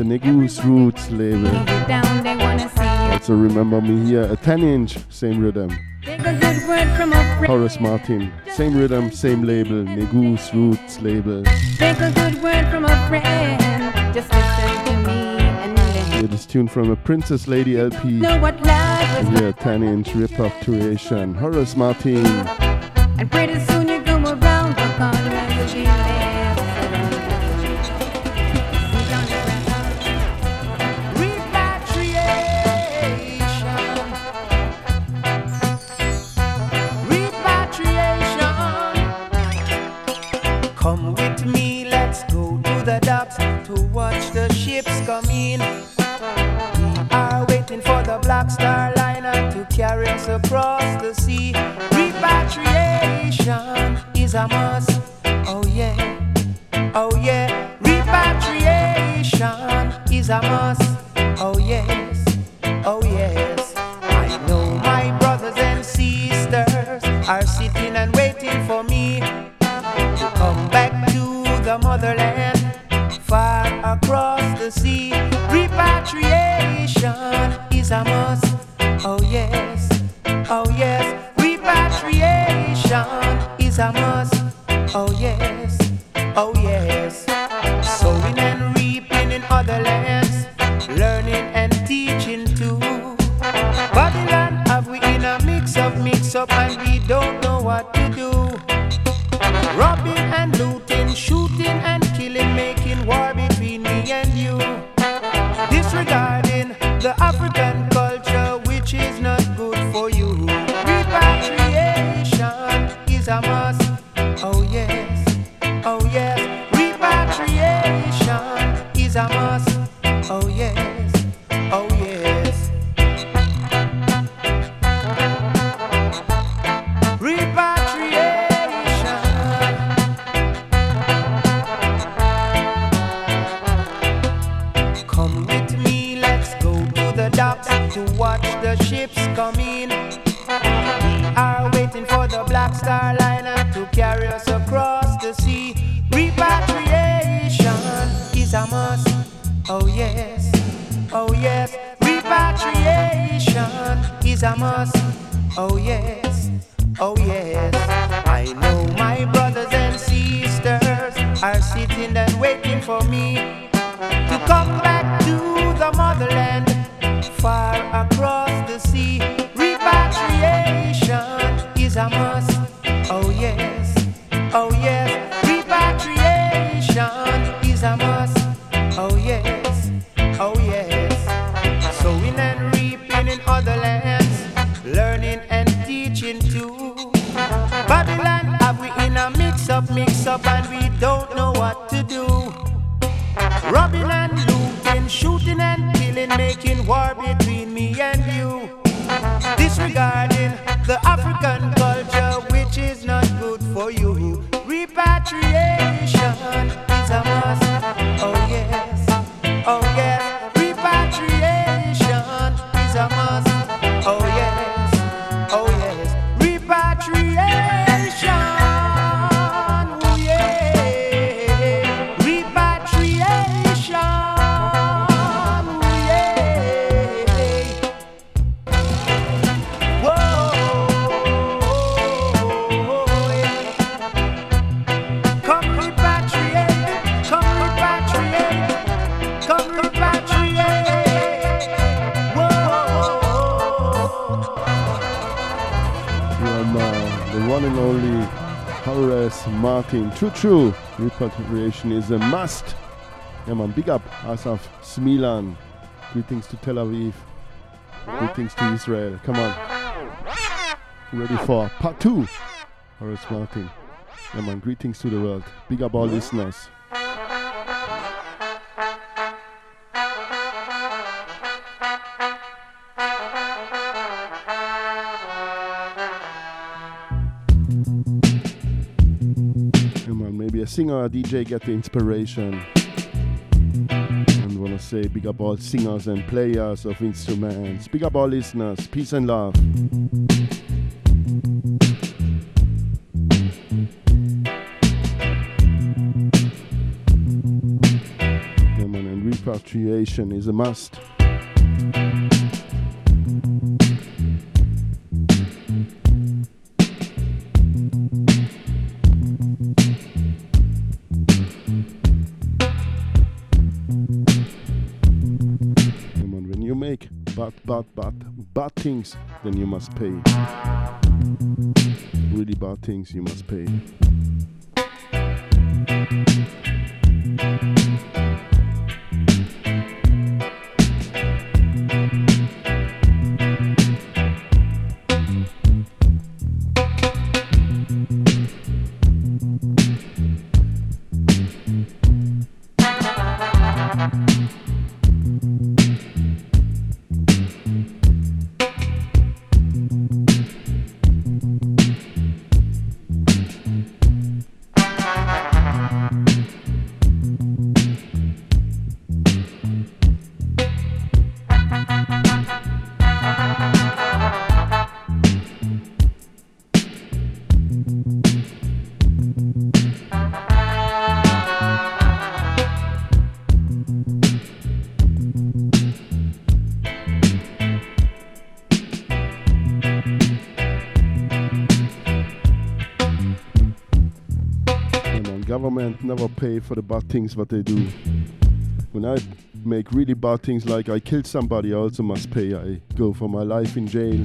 [SPEAKER 10] the
[SPEAKER 3] Negus Roots label. Also remember me here, a 10 inch, same rhythm. Horace Martin, same rhythm, same label, Negus Roots label.
[SPEAKER 10] It is tuned from a
[SPEAKER 3] Princess Lady LP.
[SPEAKER 10] Know what life was
[SPEAKER 3] yeah, 10 inch
[SPEAKER 11] rip off creation. Horace Martin. Repatriation is a must. Yeah, man, big up Asaf Smilan. Greetings to Tel Aviv. Greetings to Israel. Come on. Ready for part two. Horace Martin. Yeah, man, greetings to the world. Big up all listeners. uh, DJ Get the Inspiration. And wanna say big up all singers and players of instruments. Big up all listeners. Peace and love. Yeah, man, and repatriation is a must. things, then you must pay. Really bad things you must pay.
[SPEAKER 3] for the bad things what they do. When I make really bad things like I killed somebody, I also must pay. I go for my life in jail.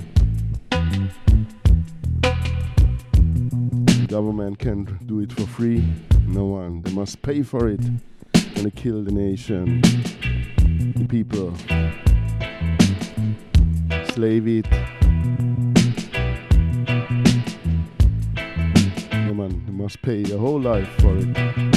[SPEAKER 3] Government can't do it for free. No one. They must pay for it. Gonna kill the nation, the people. Slave it. No man, they must pay their whole life for it.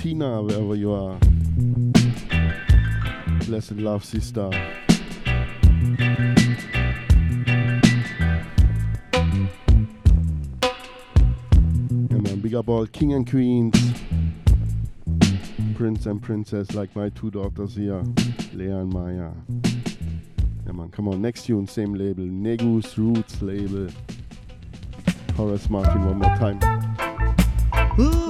[SPEAKER 3] Tina, wherever you are. Blessed love, sister. And man, big up all king and queens, prince and princess, like my two daughters here, Leah and Maya. Yeah, man, come on, next tune, same label, Negus Roots label. Horace Martin, one more time.
[SPEAKER 11] Ooh.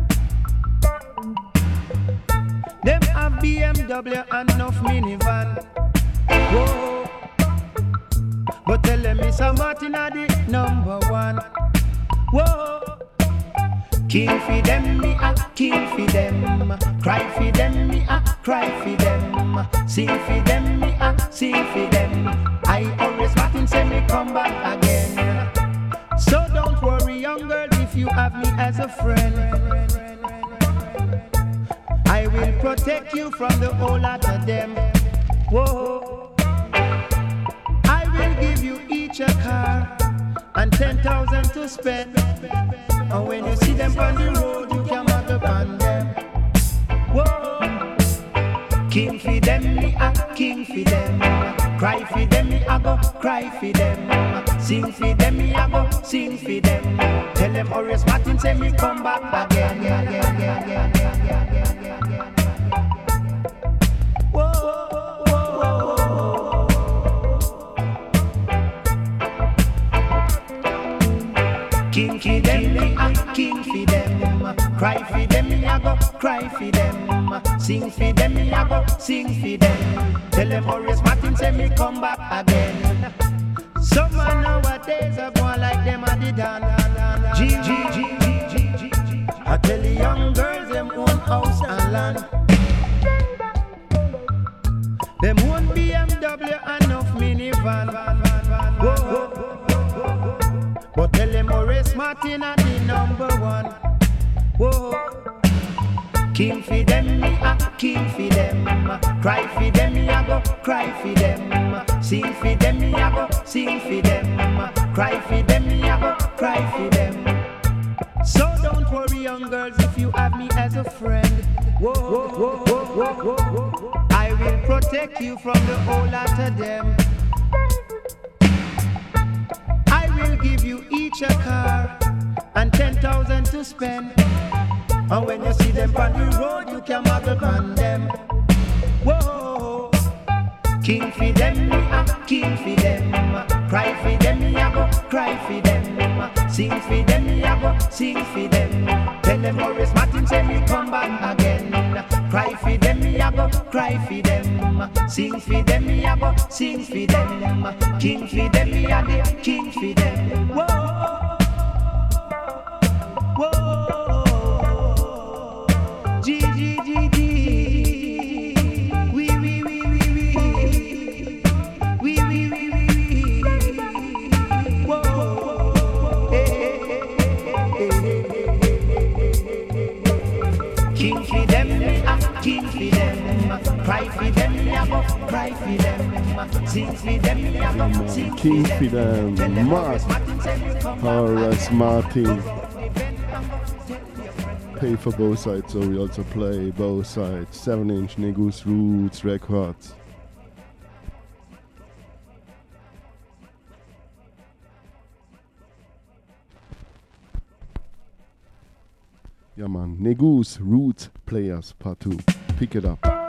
[SPEAKER 11] out in the for both sides, so we also play both sides. 7 inch Negus Roots Records. Yeah, man, Negus Roots Players Part 2. Pick it up.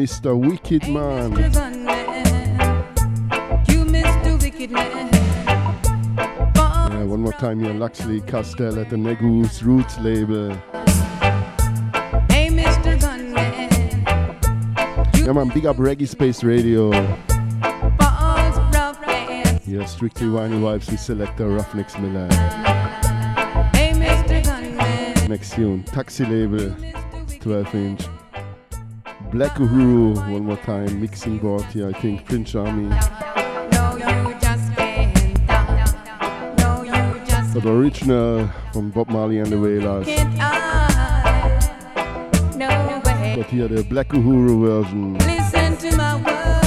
[SPEAKER 1] Mr. Wicked Man. Yeah, one more time here, Lacksley Castell at the Negus Roots label.
[SPEAKER 10] Hey, Mr. Gunman.
[SPEAKER 1] You yeah, man, big up Reggae Space Radio. Yeah, strictly whiny we with selector Ruffneck Smille.
[SPEAKER 10] Hey,
[SPEAKER 1] Next tune, Taxi Label, 12 inch. Black Uhuru, one more time, mixing board here, I think, Prince
[SPEAKER 10] Jammy.
[SPEAKER 1] But original from Bob Marley and the Wailers. But here the Black Uhuru version.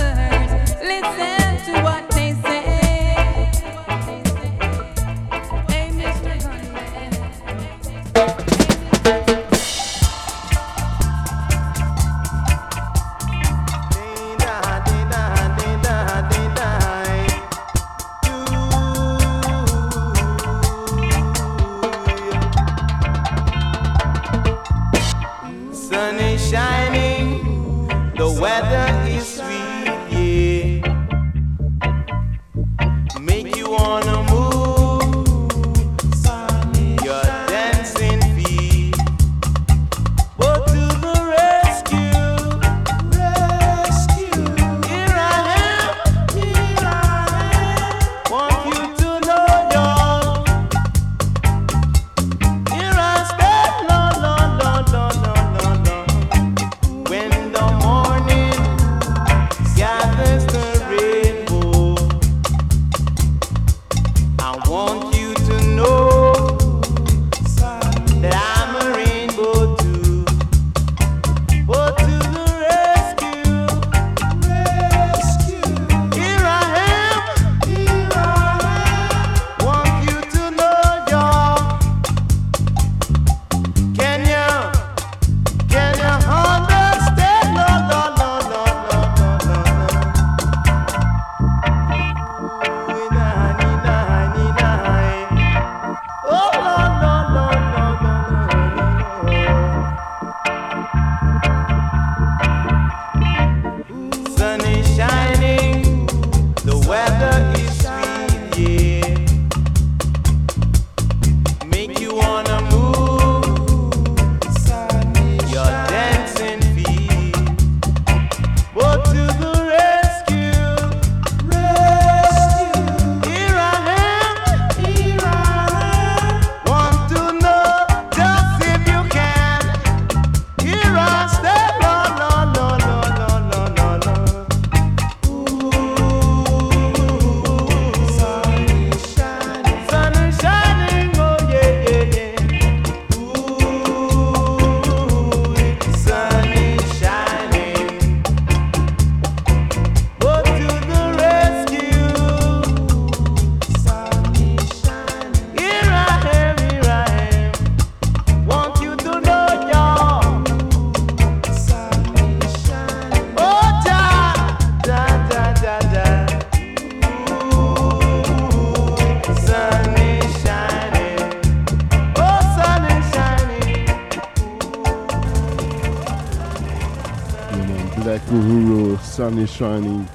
[SPEAKER 3] shining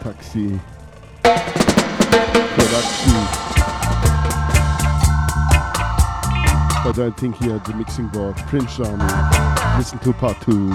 [SPEAKER 1] taxi production. But I think he had the mixing board. Prince Jammy. Listen to part two.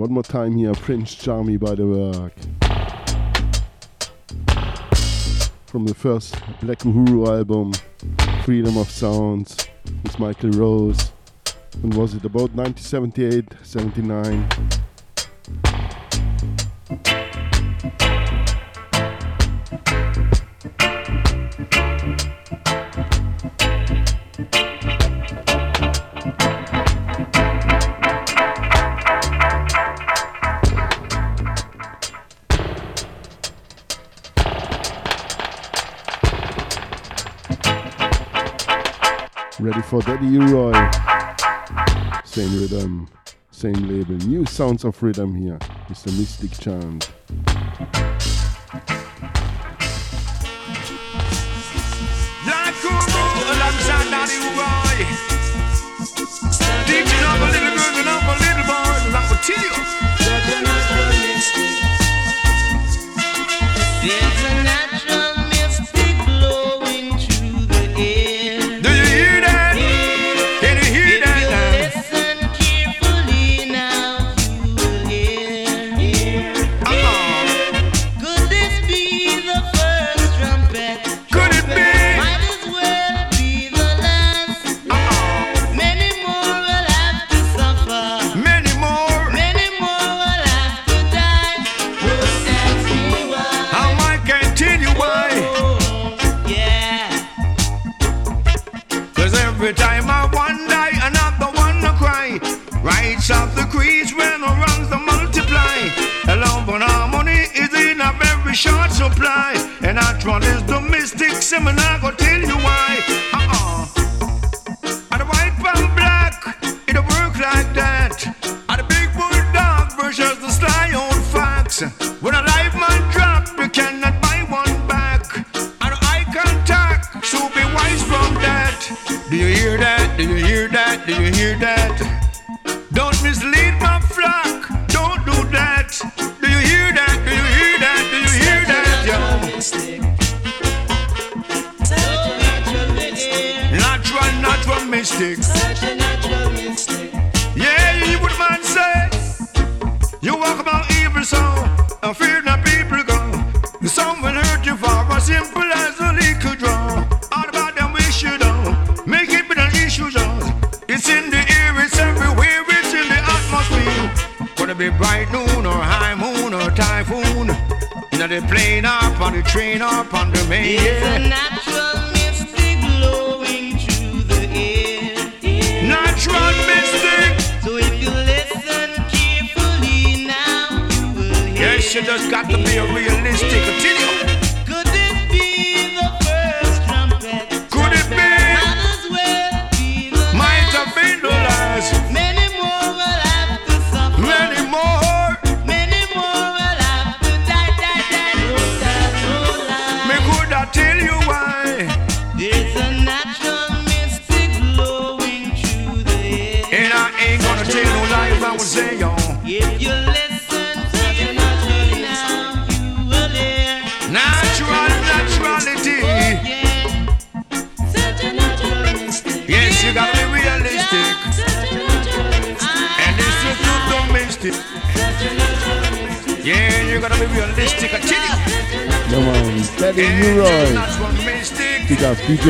[SPEAKER 3] One more time here, Prince Jammy by the work. From the first Black Uhuru album, Freedom of Sounds, with Michael Rose. And was it about 1978, 79? out Eddie Roy. Same rhythm, same label, new sounds of rhythm here.
[SPEAKER 12] It's
[SPEAKER 1] a Mystic
[SPEAKER 13] Chant.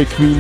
[SPEAKER 13] avec lui.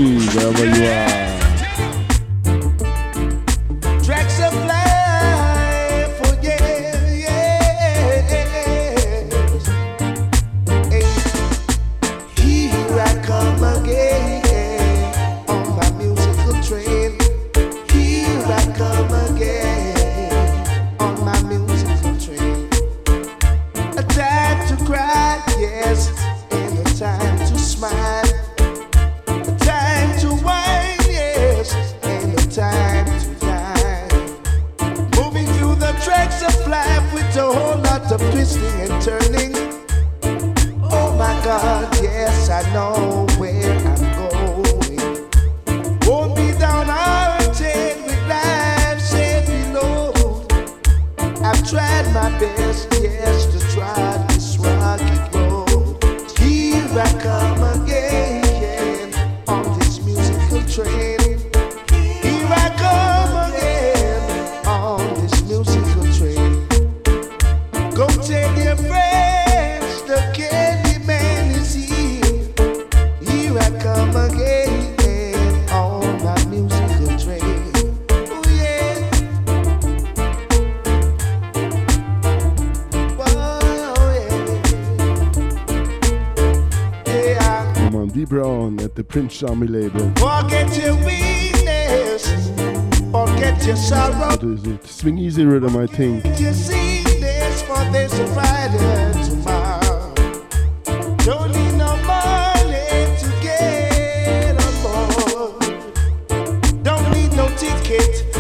[SPEAKER 13] Jammy label.
[SPEAKER 5] Forget your weakness, forget your sorrow.
[SPEAKER 13] What is it? Swing Easy Rhythm, I think.
[SPEAKER 5] Your sickness, for tomorrow. Don't need no money to get on board. Don't need no ticket.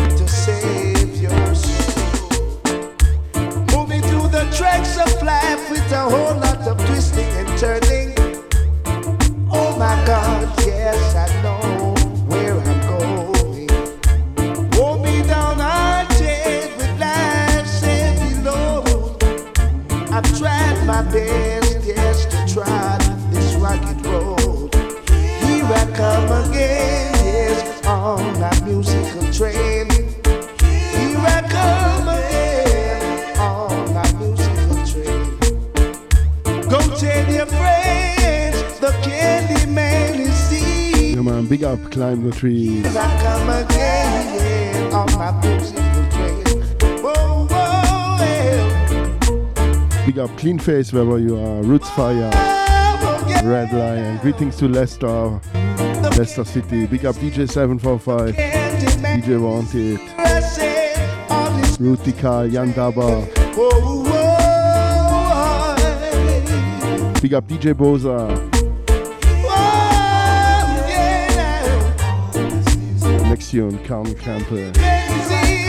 [SPEAKER 13] face wherever you are. Roots Fire, Red Lion. Greetings to Leicester, Leicester City. Big up DJ 745, DJ Wanted,
[SPEAKER 5] Rutika, Yandaba.
[SPEAKER 13] Big up DJ Boza. Next tune, Carmen
[SPEAKER 14] Camper.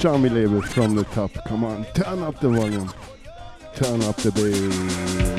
[SPEAKER 14] Jammy label from the top. Come on, turn up the volume. Turn up the bass.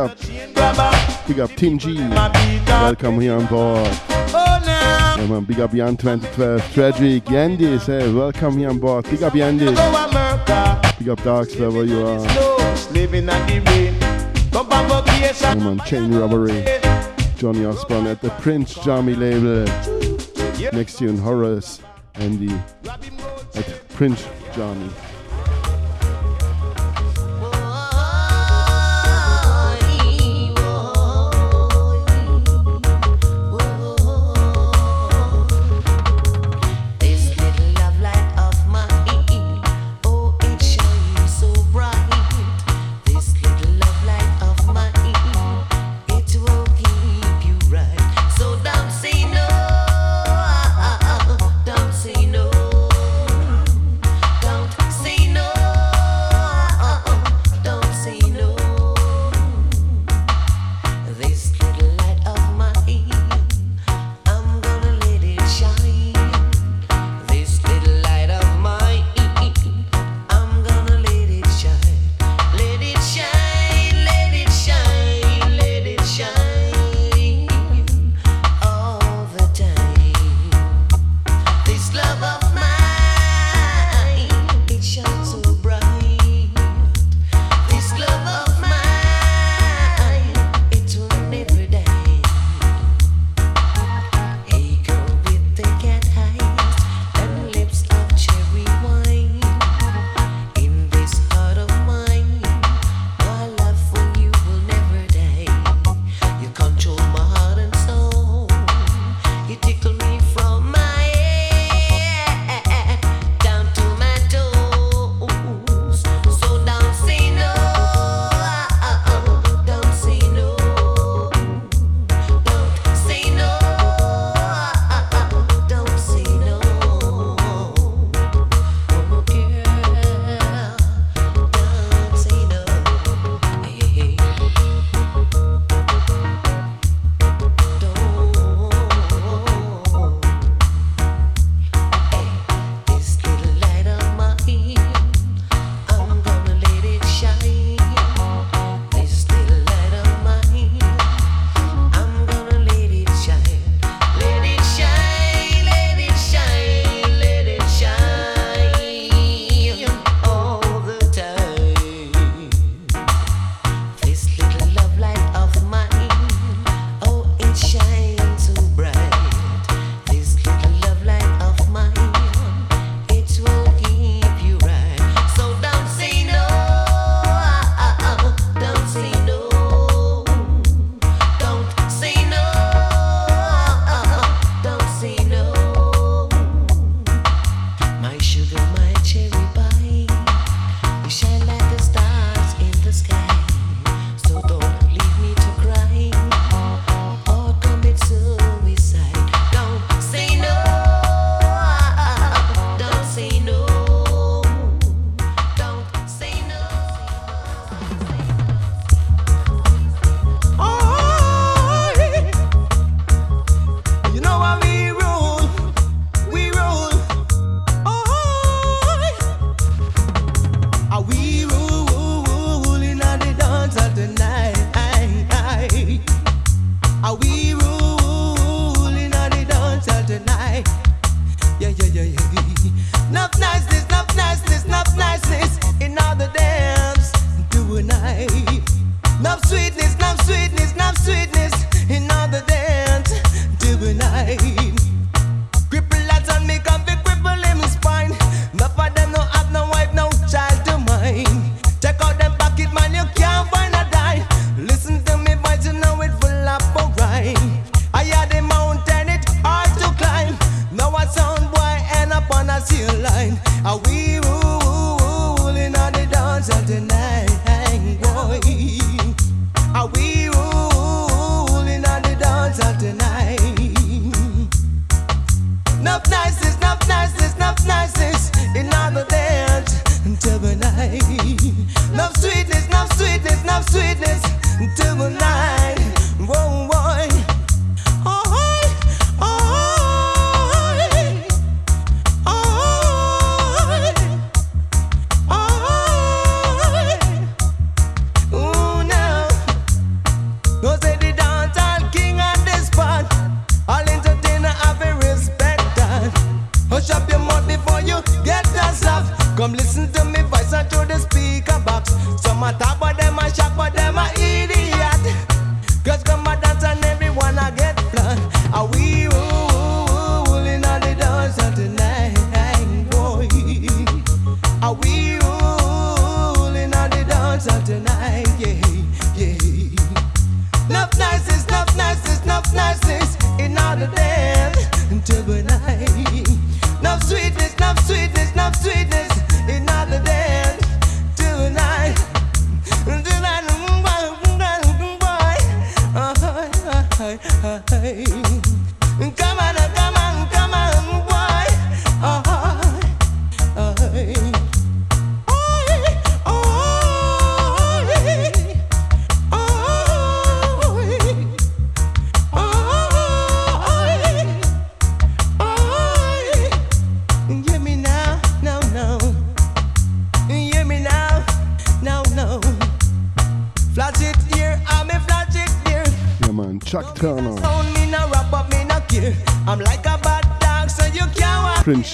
[SPEAKER 8] up. Big up Tim G. Welcome here on board. Yeah, man, big up Jan 2012. Tragic. Yandis, hey, welcome here on board. Big up Yandis. Big up Darks, wherever you are. Yeah, man, Chain Robbery. Johnny Osbourne at the Prince Jammy label. Next to tune, Horace. Andy at Prince
[SPEAKER 1] Jammy.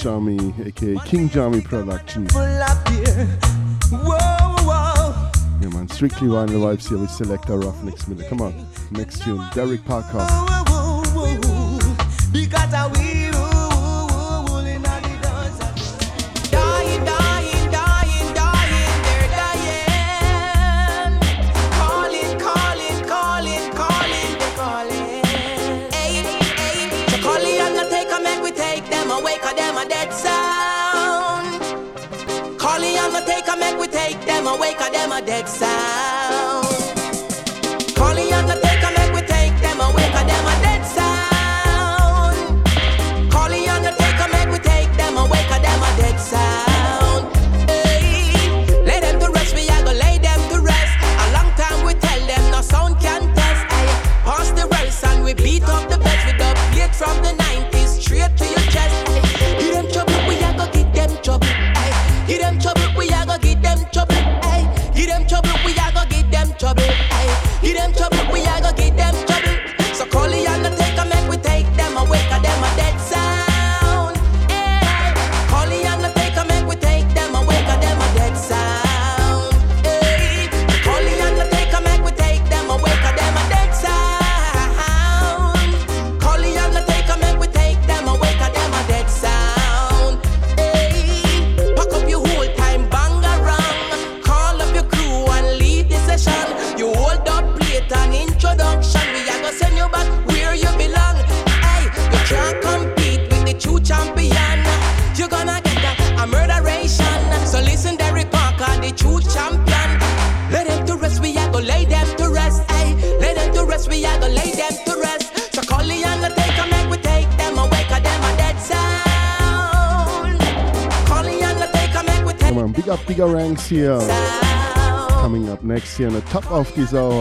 [SPEAKER 1] Jammy, aka King Jammy Production. Yeah, man, strictly vinyl vibes here We select with Selector next Miller. Come on, next tune, Derek Parker.
[SPEAKER 15] them awake or them a dead
[SPEAKER 1] side. Coming up next here on the top of this hour.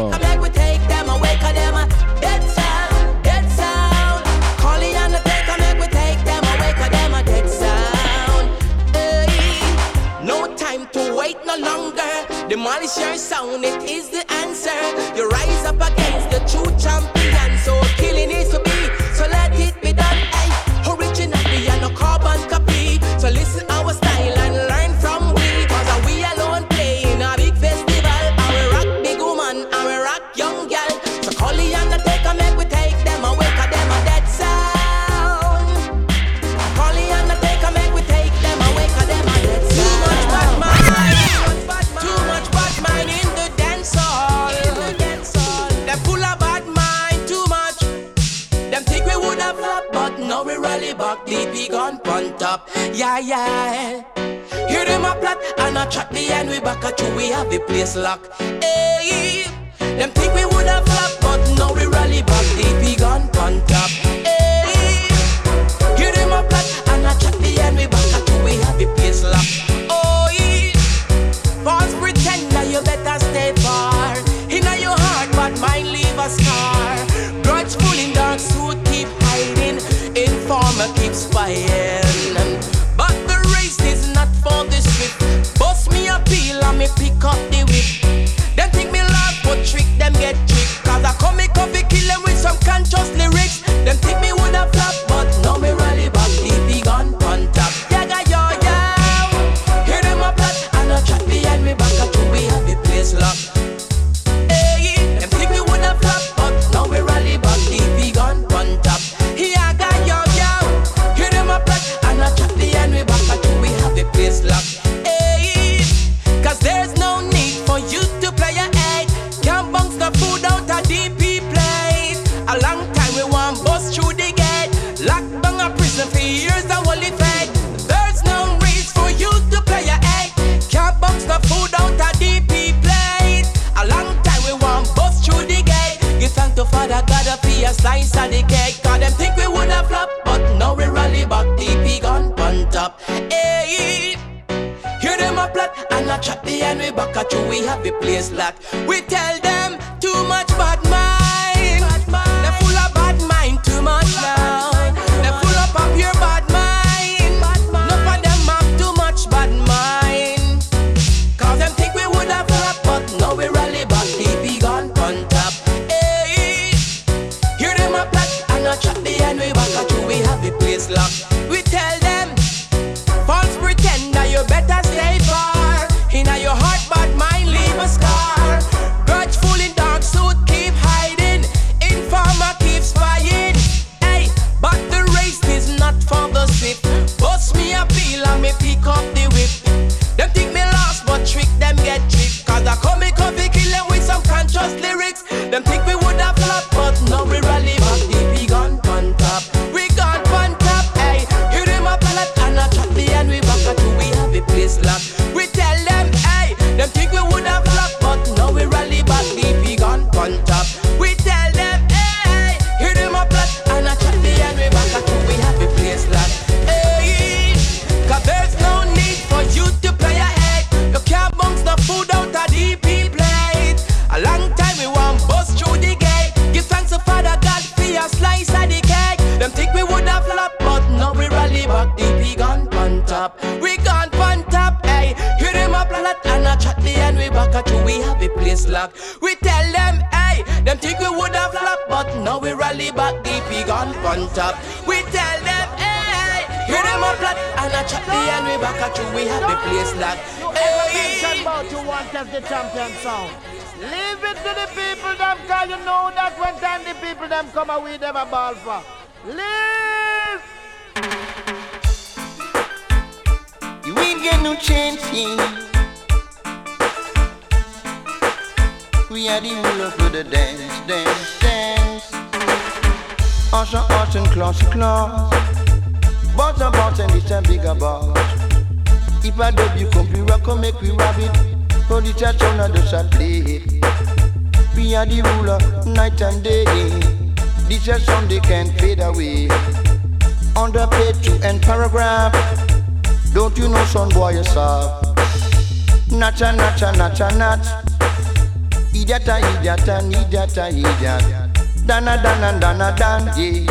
[SPEAKER 13] dana dana dana dan ye.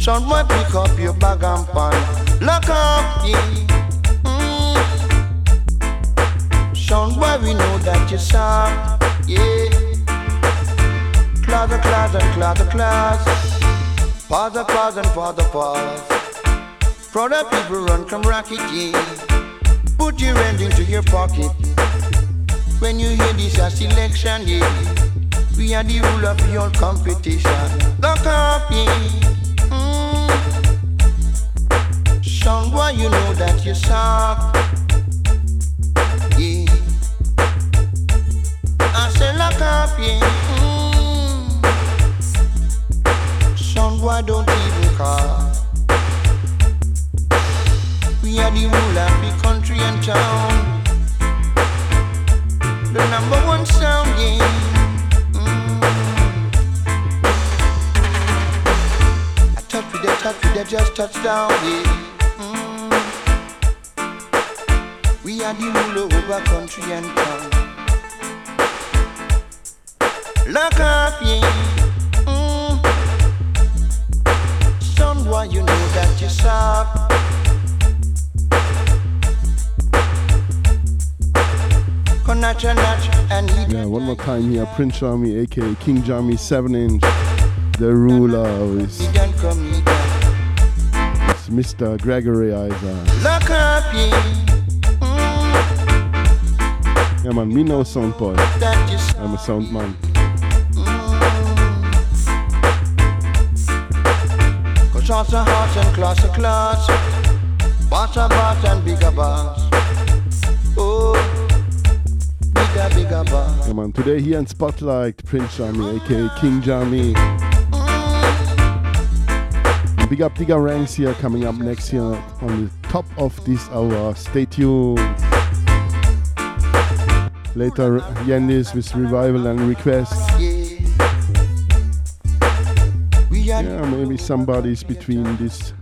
[SPEAKER 13] Sean boy, pick up your bag and pan. Lock up ye. Mm. Boy, we know that you're. Yeah. Class and class and class and class. Father, class and father, pass. Proud people run come rocket ye. Put your hand into your pocket. When you hear this as election, yeah. We are the rule of your competition. The copy. Mm. Songboy, you know that you're
[SPEAKER 4] sorry. Prince Jammy, aka King Jammy, 7 inch, the ruler is it's Mr. Gregory Isaac.
[SPEAKER 13] Mm. Yeah
[SPEAKER 4] man, me no sound boy. I'm a sound man.
[SPEAKER 13] Mm. Cause a heart and class a class, boss a boss and bigger boss.
[SPEAKER 4] Yeah, man, today here in Spotlight, Prince Jammy, aka King Jammy. Big up, bigger ranks here coming up next year on the top of this hour. Stay tuned. Later, Yandis with revival and requests. Yeah, maybe somebody's between this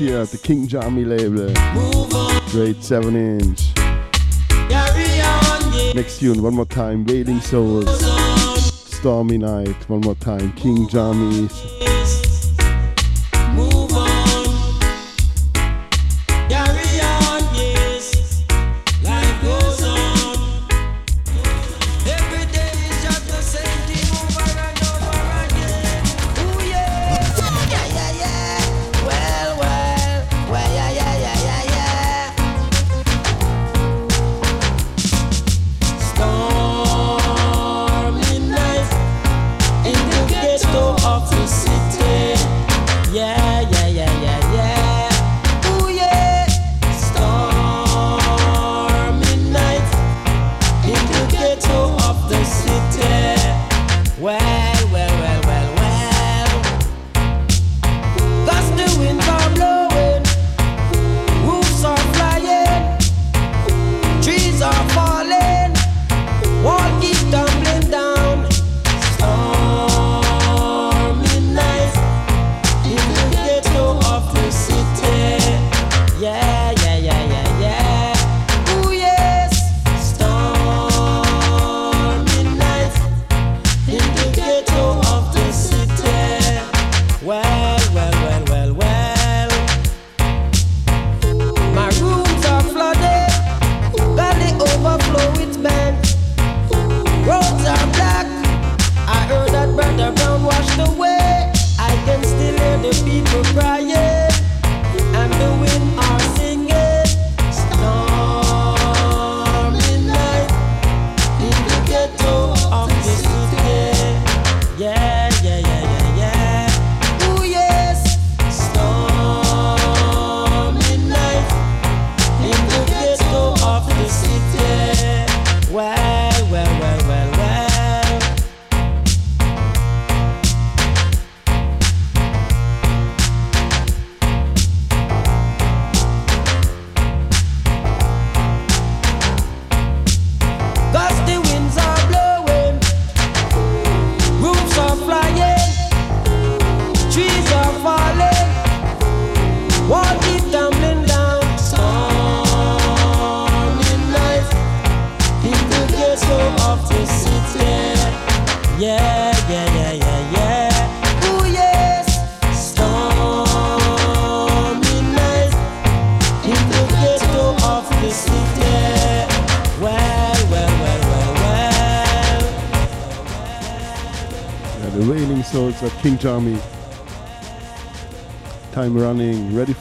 [SPEAKER 3] here
[SPEAKER 4] at the King Jammy label. Great 7 inch. Next tune, one more time, Wailing Souls. Stormy Night, one more time, King
[SPEAKER 8] Jammys.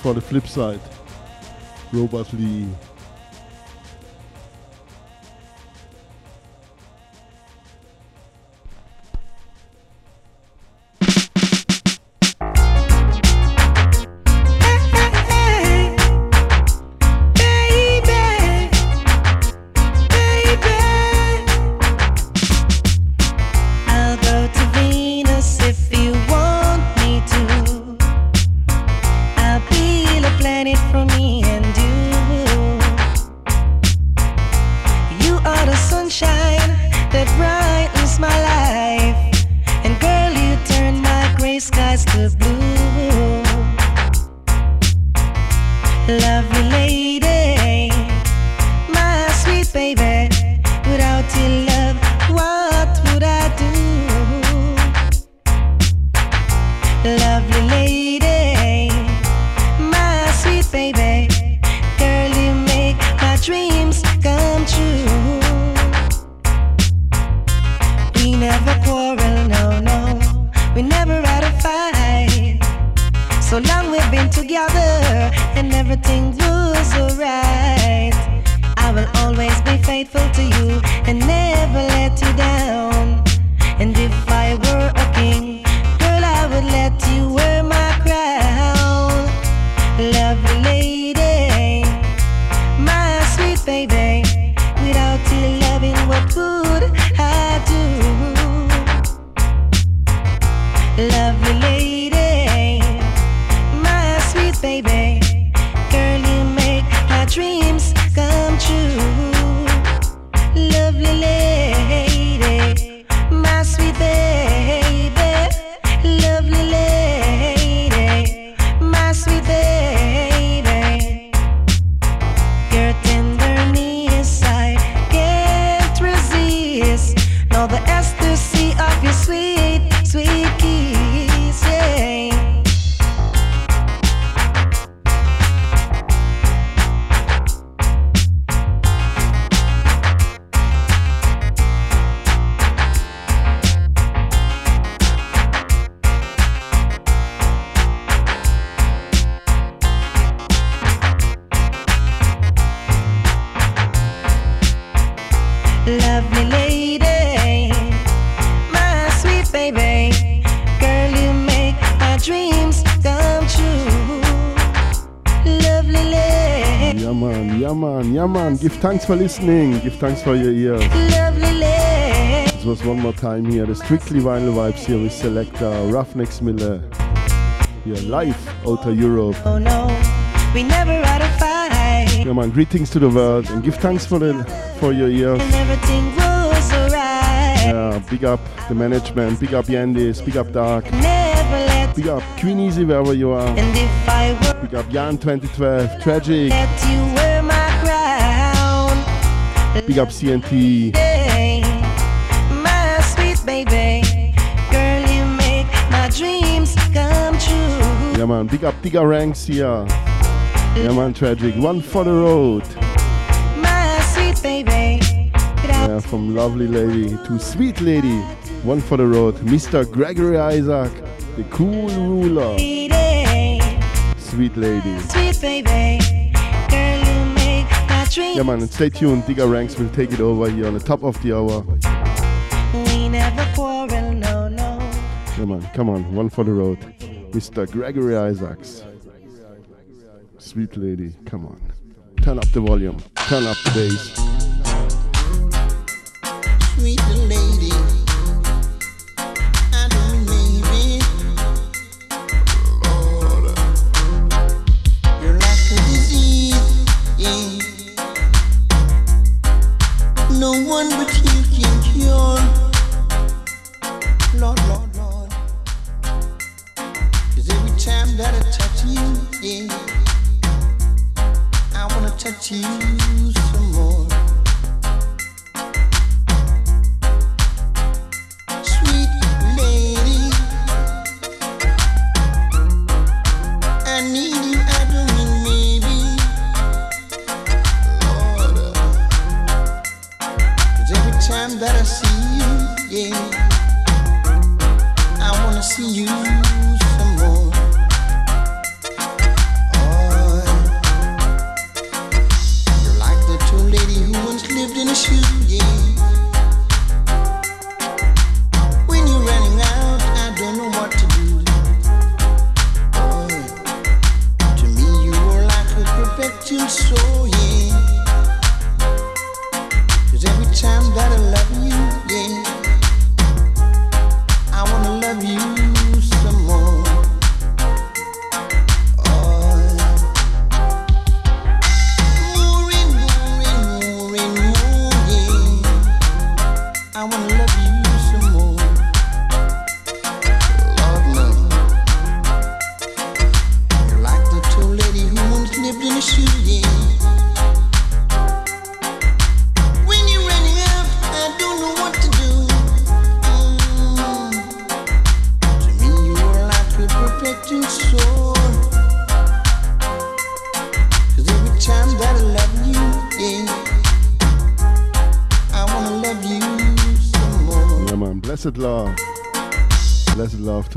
[SPEAKER 8] For the flip side. Robert Lee.
[SPEAKER 3] For
[SPEAKER 8] listening. Give thanks for your
[SPEAKER 3] lady.
[SPEAKER 8] This was one more time here. The Strictly Vinyl Vibes here with Selector, Ruffneck Smille. Here live out of Europe.
[SPEAKER 3] Oh no, we never had a fight.
[SPEAKER 8] Yeah man, greetings to the world and give thanks for the for your ears.
[SPEAKER 3] And everything was alright.
[SPEAKER 8] Yeah, big up the management, big up Yandis, big up Dark, big up Queen Easy wherever you are.
[SPEAKER 3] And if I were
[SPEAKER 8] Big up Jan 2012, Tragic, big up CNT,
[SPEAKER 3] Hey, my sweet baby. Girl, you make my dreams come true.
[SPEAKER 8] yeah man, big up Digger Ranks here. Yeah man, Tragic, one for the road.
[SPEAKER 3] My sweet baby.
[SPEAKER 8] Yeah, from lovely lady to sweet lady, one for the road. Mr. Gregory Isaac, the cool ruler, sweet lady.
[SPEAKER 3] sweet baby.
[SPEAKER 8] Yeah man, and stay tuned. Digger Ranks will take it over here on the top of the hour.
[SPEAKER 3] We never quarrel, no, no.
[SPEAKER 8] Yeah man, come on, one for the road. Mr. Gregory Isaacs. Sweet lady, come on. Turn up the volume, turn up the bass.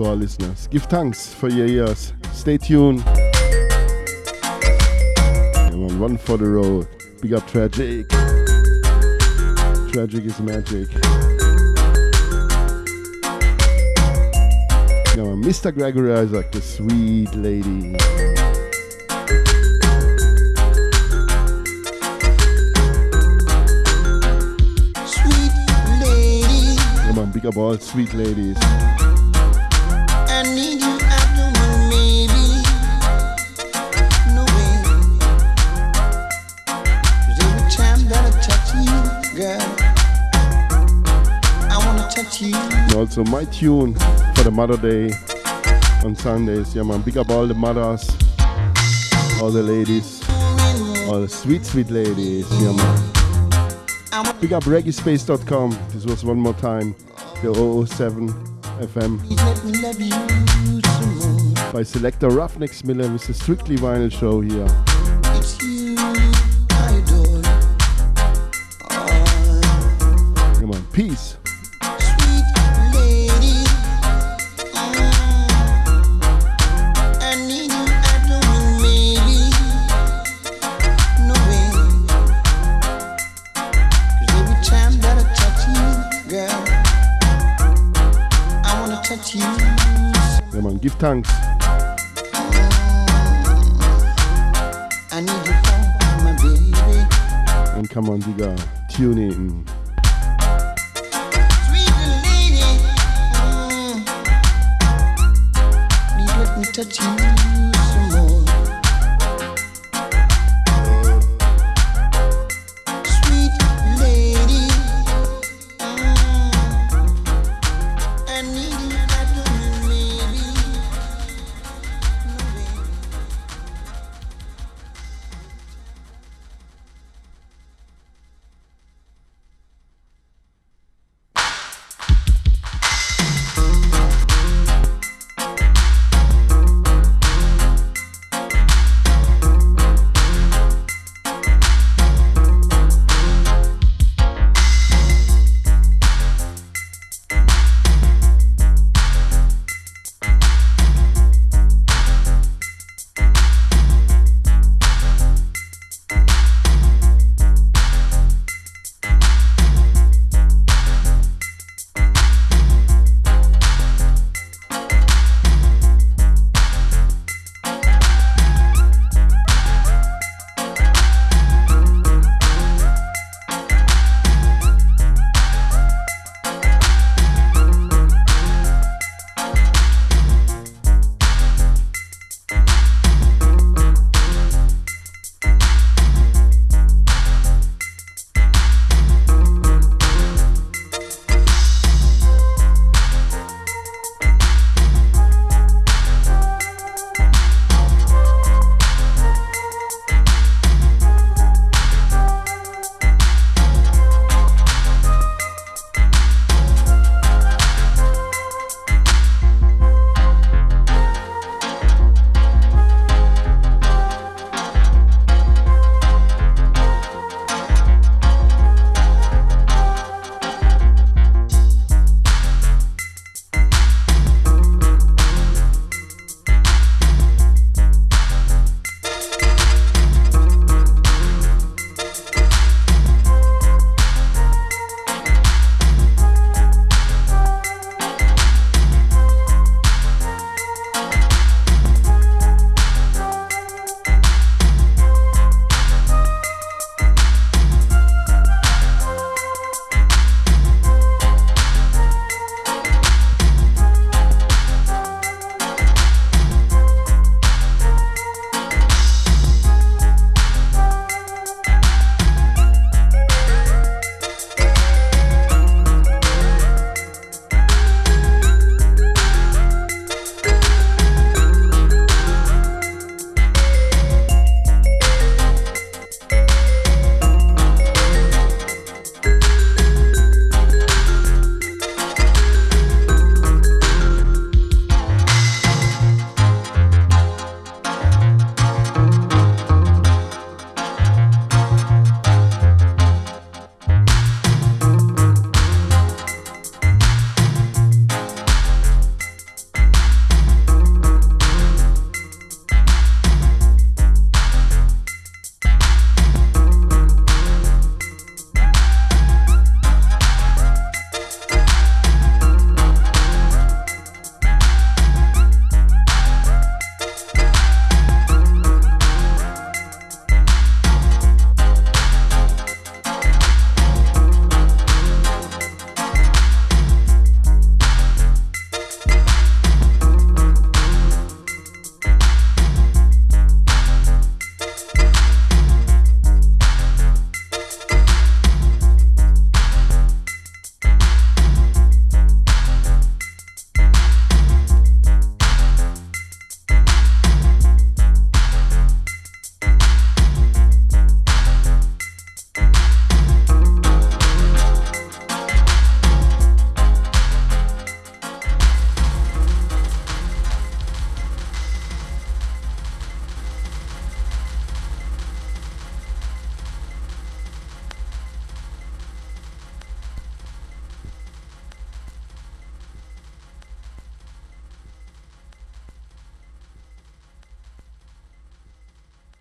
[SPEAKER 13] To
[SPEAKER 3] our listeners. Give thanks for your ears. Stay tuned. Man. Run for the road. Big up Tragic. Tragic is magic. Yeah, man. Mr. Gregory Isaac, the sweet lady.
[SPEAKER 13] Sweet lady,
[SPEAKER 3] Yeah, man. Big up all sweet ladies. Also my tune for the Mother Day on Sundays. Yeah, man. Big up all the mothers, all the ladies, all the sweet, sweet ladies. Yeah, man. Big up reggaespace.com. This was one more time the 007 FM by selector Ruffneck Smille with the Strictly Vinyl Show here. Come on, peace. Thanks.
[SPEAKER 13] I need you for my baby.
[SPEAKER 3] And come on, Digga. Tune in.
[SPEAKER 13] Sweet mm.